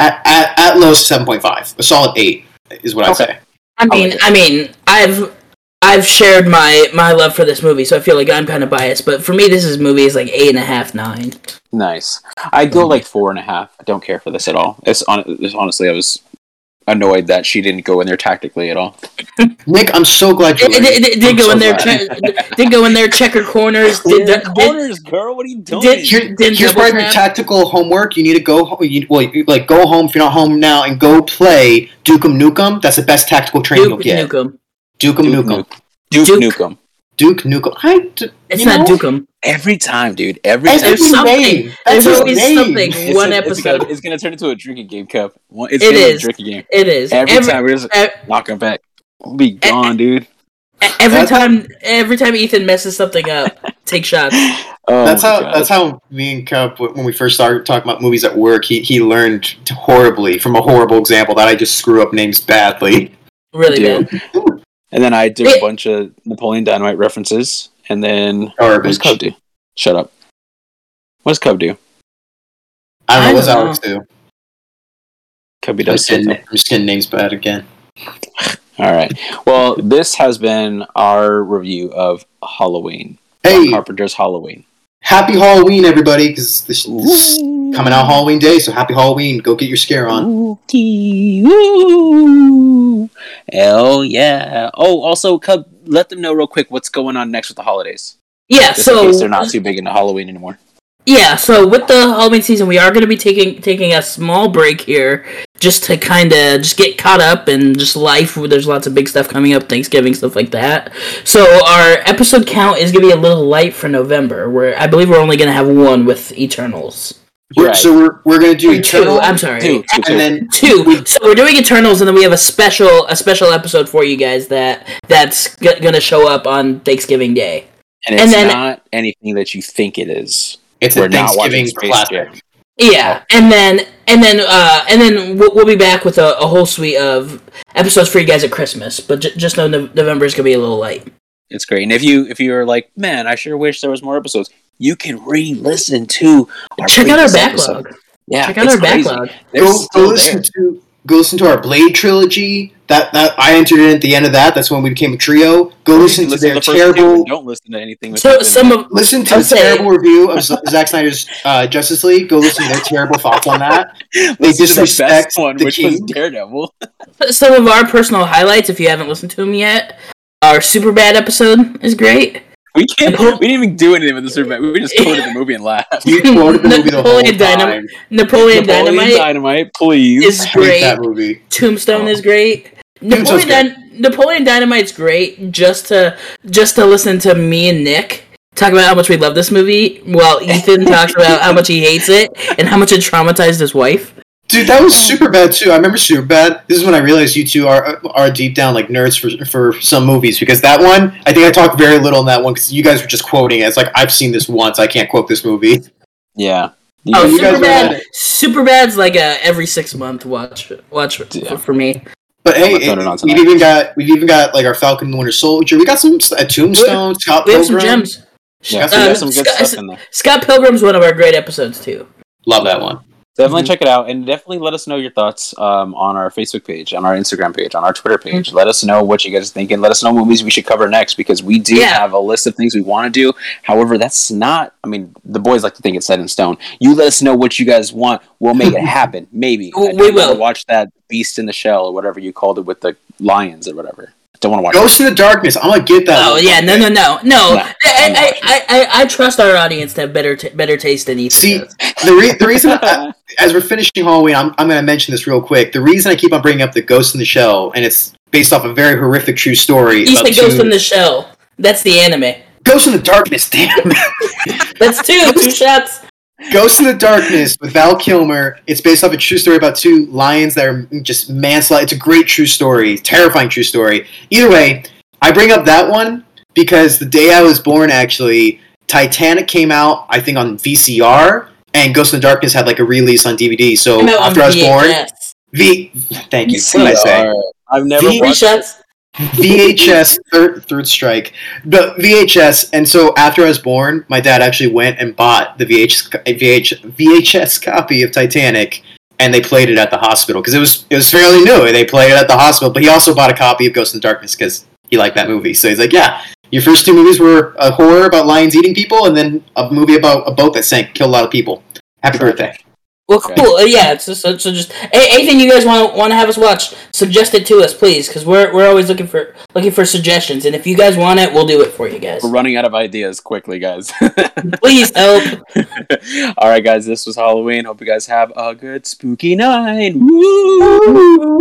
at at, at lowest seven point five, a solid eight is what I'd Okay. say. I mean. I mean, I've I've shared my my love for this movie, so I feel like I'm kind of biased. But for me, this is movie is like eight and a half, nine. Nice. I'd go mm-hmm. like four and a half. I don't care for this at all. It's, on, it's honestly, I was annoyed that she didn't go in there tactically at all. Nick, I'm so glad you. Did I'm go so in there. glad. Che- did go in there. Checker corners. Did, did, did, girl. What are you doing? did- Here, Didn't here's part of your tactical homework. You need to go. ho- You, well, you, like go home if you're not home now, and go play Dukem Nukem. That's the best tactical training Duke you'll get. Nukem. Dukem Duke, Nukem. Nuke. Duke, Duke. Nukem. Duke Nukem. I, d- It's not know, Dukem. Every time, dude. Every That's time. There's his something. There's always name. something. It's One a- it's episode. gonna, it's gonna turn into a drinking game, Cub. One- It's It gonna be a drinking game. It is Every, every time we're just knocking back. We'll be gone, dude. every That's- time. Every time Ethan messes something up, take shots. Oh, That's how. God. That's how me and Cub, when we first started talking about movies at work, he he learned horribly from a horrible example that I just screw up names badly. Really Dude. bad. And then I did a bunch of Napoleon Dynamite references. And then what does Garbage. Cub do? Shut up. What does Cub do? I don't know. I What's don't Alex do? Cubby I'm does just, getting, something. I'm just getting names bad again. All right. Well, this has been our review of Halloween. Hey, Carpenter's Halloween. Happy Halloween, everybody! Because this, this coming out Halloween day, so happy Halloween. Go get your scare on. Spooky. Ooh. Hell yeah. Oh, also, Cub, let them know real quick what's going on next with the holidays. Yeah. Just So in case they're not too big into Halloween anymore. Yeah, so with the Halloween season, we are going to be taking taking a small break here, just to kind of just get caught up and just life. There's lots of big stuff coming up, Thanksgiving stuff like that. So our episode count is going to be a little light for November. Where I believe we're only going to have one with Eternals. We're- Right. So we're, we're gonna do Two. Eternal, I'm sorry. Two, two, two. and then Two. So we're doing Eternals, and then we have a special a special episode for you guys that that's g- going to show up on Thanksgiving Day. And it's And then- not anything that you think it is. It's We're a Thanksgiving classic. Jam. Yeah, and then and then uh and then we'll, we'll be back with a, a whole suite of episodes for you guys at Christmas. But j- just know Nov- November is gonna be a little light. It's great. And if you if you're like, man, I sure wish there was more episodes, you can re-listen to our Check out our backlog. episode. Yeah, Check out our crazy. backlog. They're Go, go listen there. to go listen to our Blade trilogy. That that I entered in at the end of that. That's when we became a trio. Go Or you listen to listen their the first two terrible. Don't listen to anything. So some of Listen to I'll the say- terrible review of Z- Zack Snyder's uh, Justice League. Go listen to their terrible thoughts on that. They Listen to the disrespect best one, the which was. Daredevil. some of our personal highlights, if you haven't listened to them yet, our Superbad episode is great. We can't. We didn't even do anything with the Super. We just quoted the movie and laughed. You quoted the movie the whole Napoleon Dynamite- time. Napoleon, Napoleon Dynamite Dynamite, please. is Hate great. that movie. Tombstone Oh. is great. Napoleon, good. Dyn- Napoleon Dynamite's great just to just to listen to me and Nick talk about how much we love this movie while Ethan talks about how much he hates it and how much it traumatized his wife. Dude, that was super bad too. I remember Superbad. This is when I realized you two are are deep down like nerds for for some movies because that one I think I talked very little in that one because you guys were just quoting it. It's like I've seen this once. I can't quote this movie. Yeah. Oh, you guys Superbad! were- Superbad's like a every six month watch watch for, Yeah. for me. But hey, I'm gonna throw it we've even got we've even got like our Falcon and the Winter Soldier. We got some a uh, Tombstone, Scott We have some Pilgrim. gems. Yeah, uh, Got some- some good Scott- stuff in there. Scott Pilgrim's one of our great episodes too. Love that one. Definitely Mhm. check it out, and definitely let us know your thoughts um, on our Facebook page, on our Instagram page, on our Twitter page. Let us know what you guys think, and let us know movies we should cover next because we do Yeah. have a list of things we want to do. However, that's not. I mean, the boys like to think it's set in stone. You let us know what you guys want. We'll make it happen. Maybe We I don't wanna will. watch that Beast in the Shell or whatever you called it with the lions or whatever. I don't want to watch. Ghost in the Darkness. I'm gonna get that. Oh yeah, one no, no, no, no. I, I'm I. I, I, I trust our audience to have better t- better taste than Ethan See, does. the, re- the reason, I, as we're finishing Halloween, I'm, I'm going to mention this real quick. The reason I keep on bringing up the Ghost in the Shell, and it's based off a very horrific true story. You about said Ghost two- in the Shell. That's the anime. Ghost in the Darkness, damn. That's two, two shots. Ghost in the Darkness with Val Kilmer. It's based off a true story about two lions that are just manslaughter. It's a great true story, terrifying true story. Either way, I bring up that one because the day I was born, actually, Titanic came out, I think, on VCR, and Ghost in the Darkness had like a release on DVD. So Came out on after I was born, V. Thank you. What did I say? I've never V- Three watched. shots. VHS third third strike, the VHS. And so after I was born, my dad actually went and bought the VHS VH, VHS copy of Titanic, and they played it at the hospital because it was it was fairly new. They played it at the hospital, but he also bought a copy of Ghost in the Darkness because he liked that movie. So he's like, yeah. Your first two movies were a horror about lions eating people, and then a movie about a boat that sank, killed a lot of people. Happy birthday! Well, cool. Uh, yeah, just, so, so just anything you guys want to want to have us watch, suggest it to us, please, because we're we're always looking for looking for suggestions, and if you guys want it, we'll do it for you guys. We're running out of ideas quickly, guys. Please help. All right, guys. This was Halloween. Hope you guys have a good spooky night. Woo!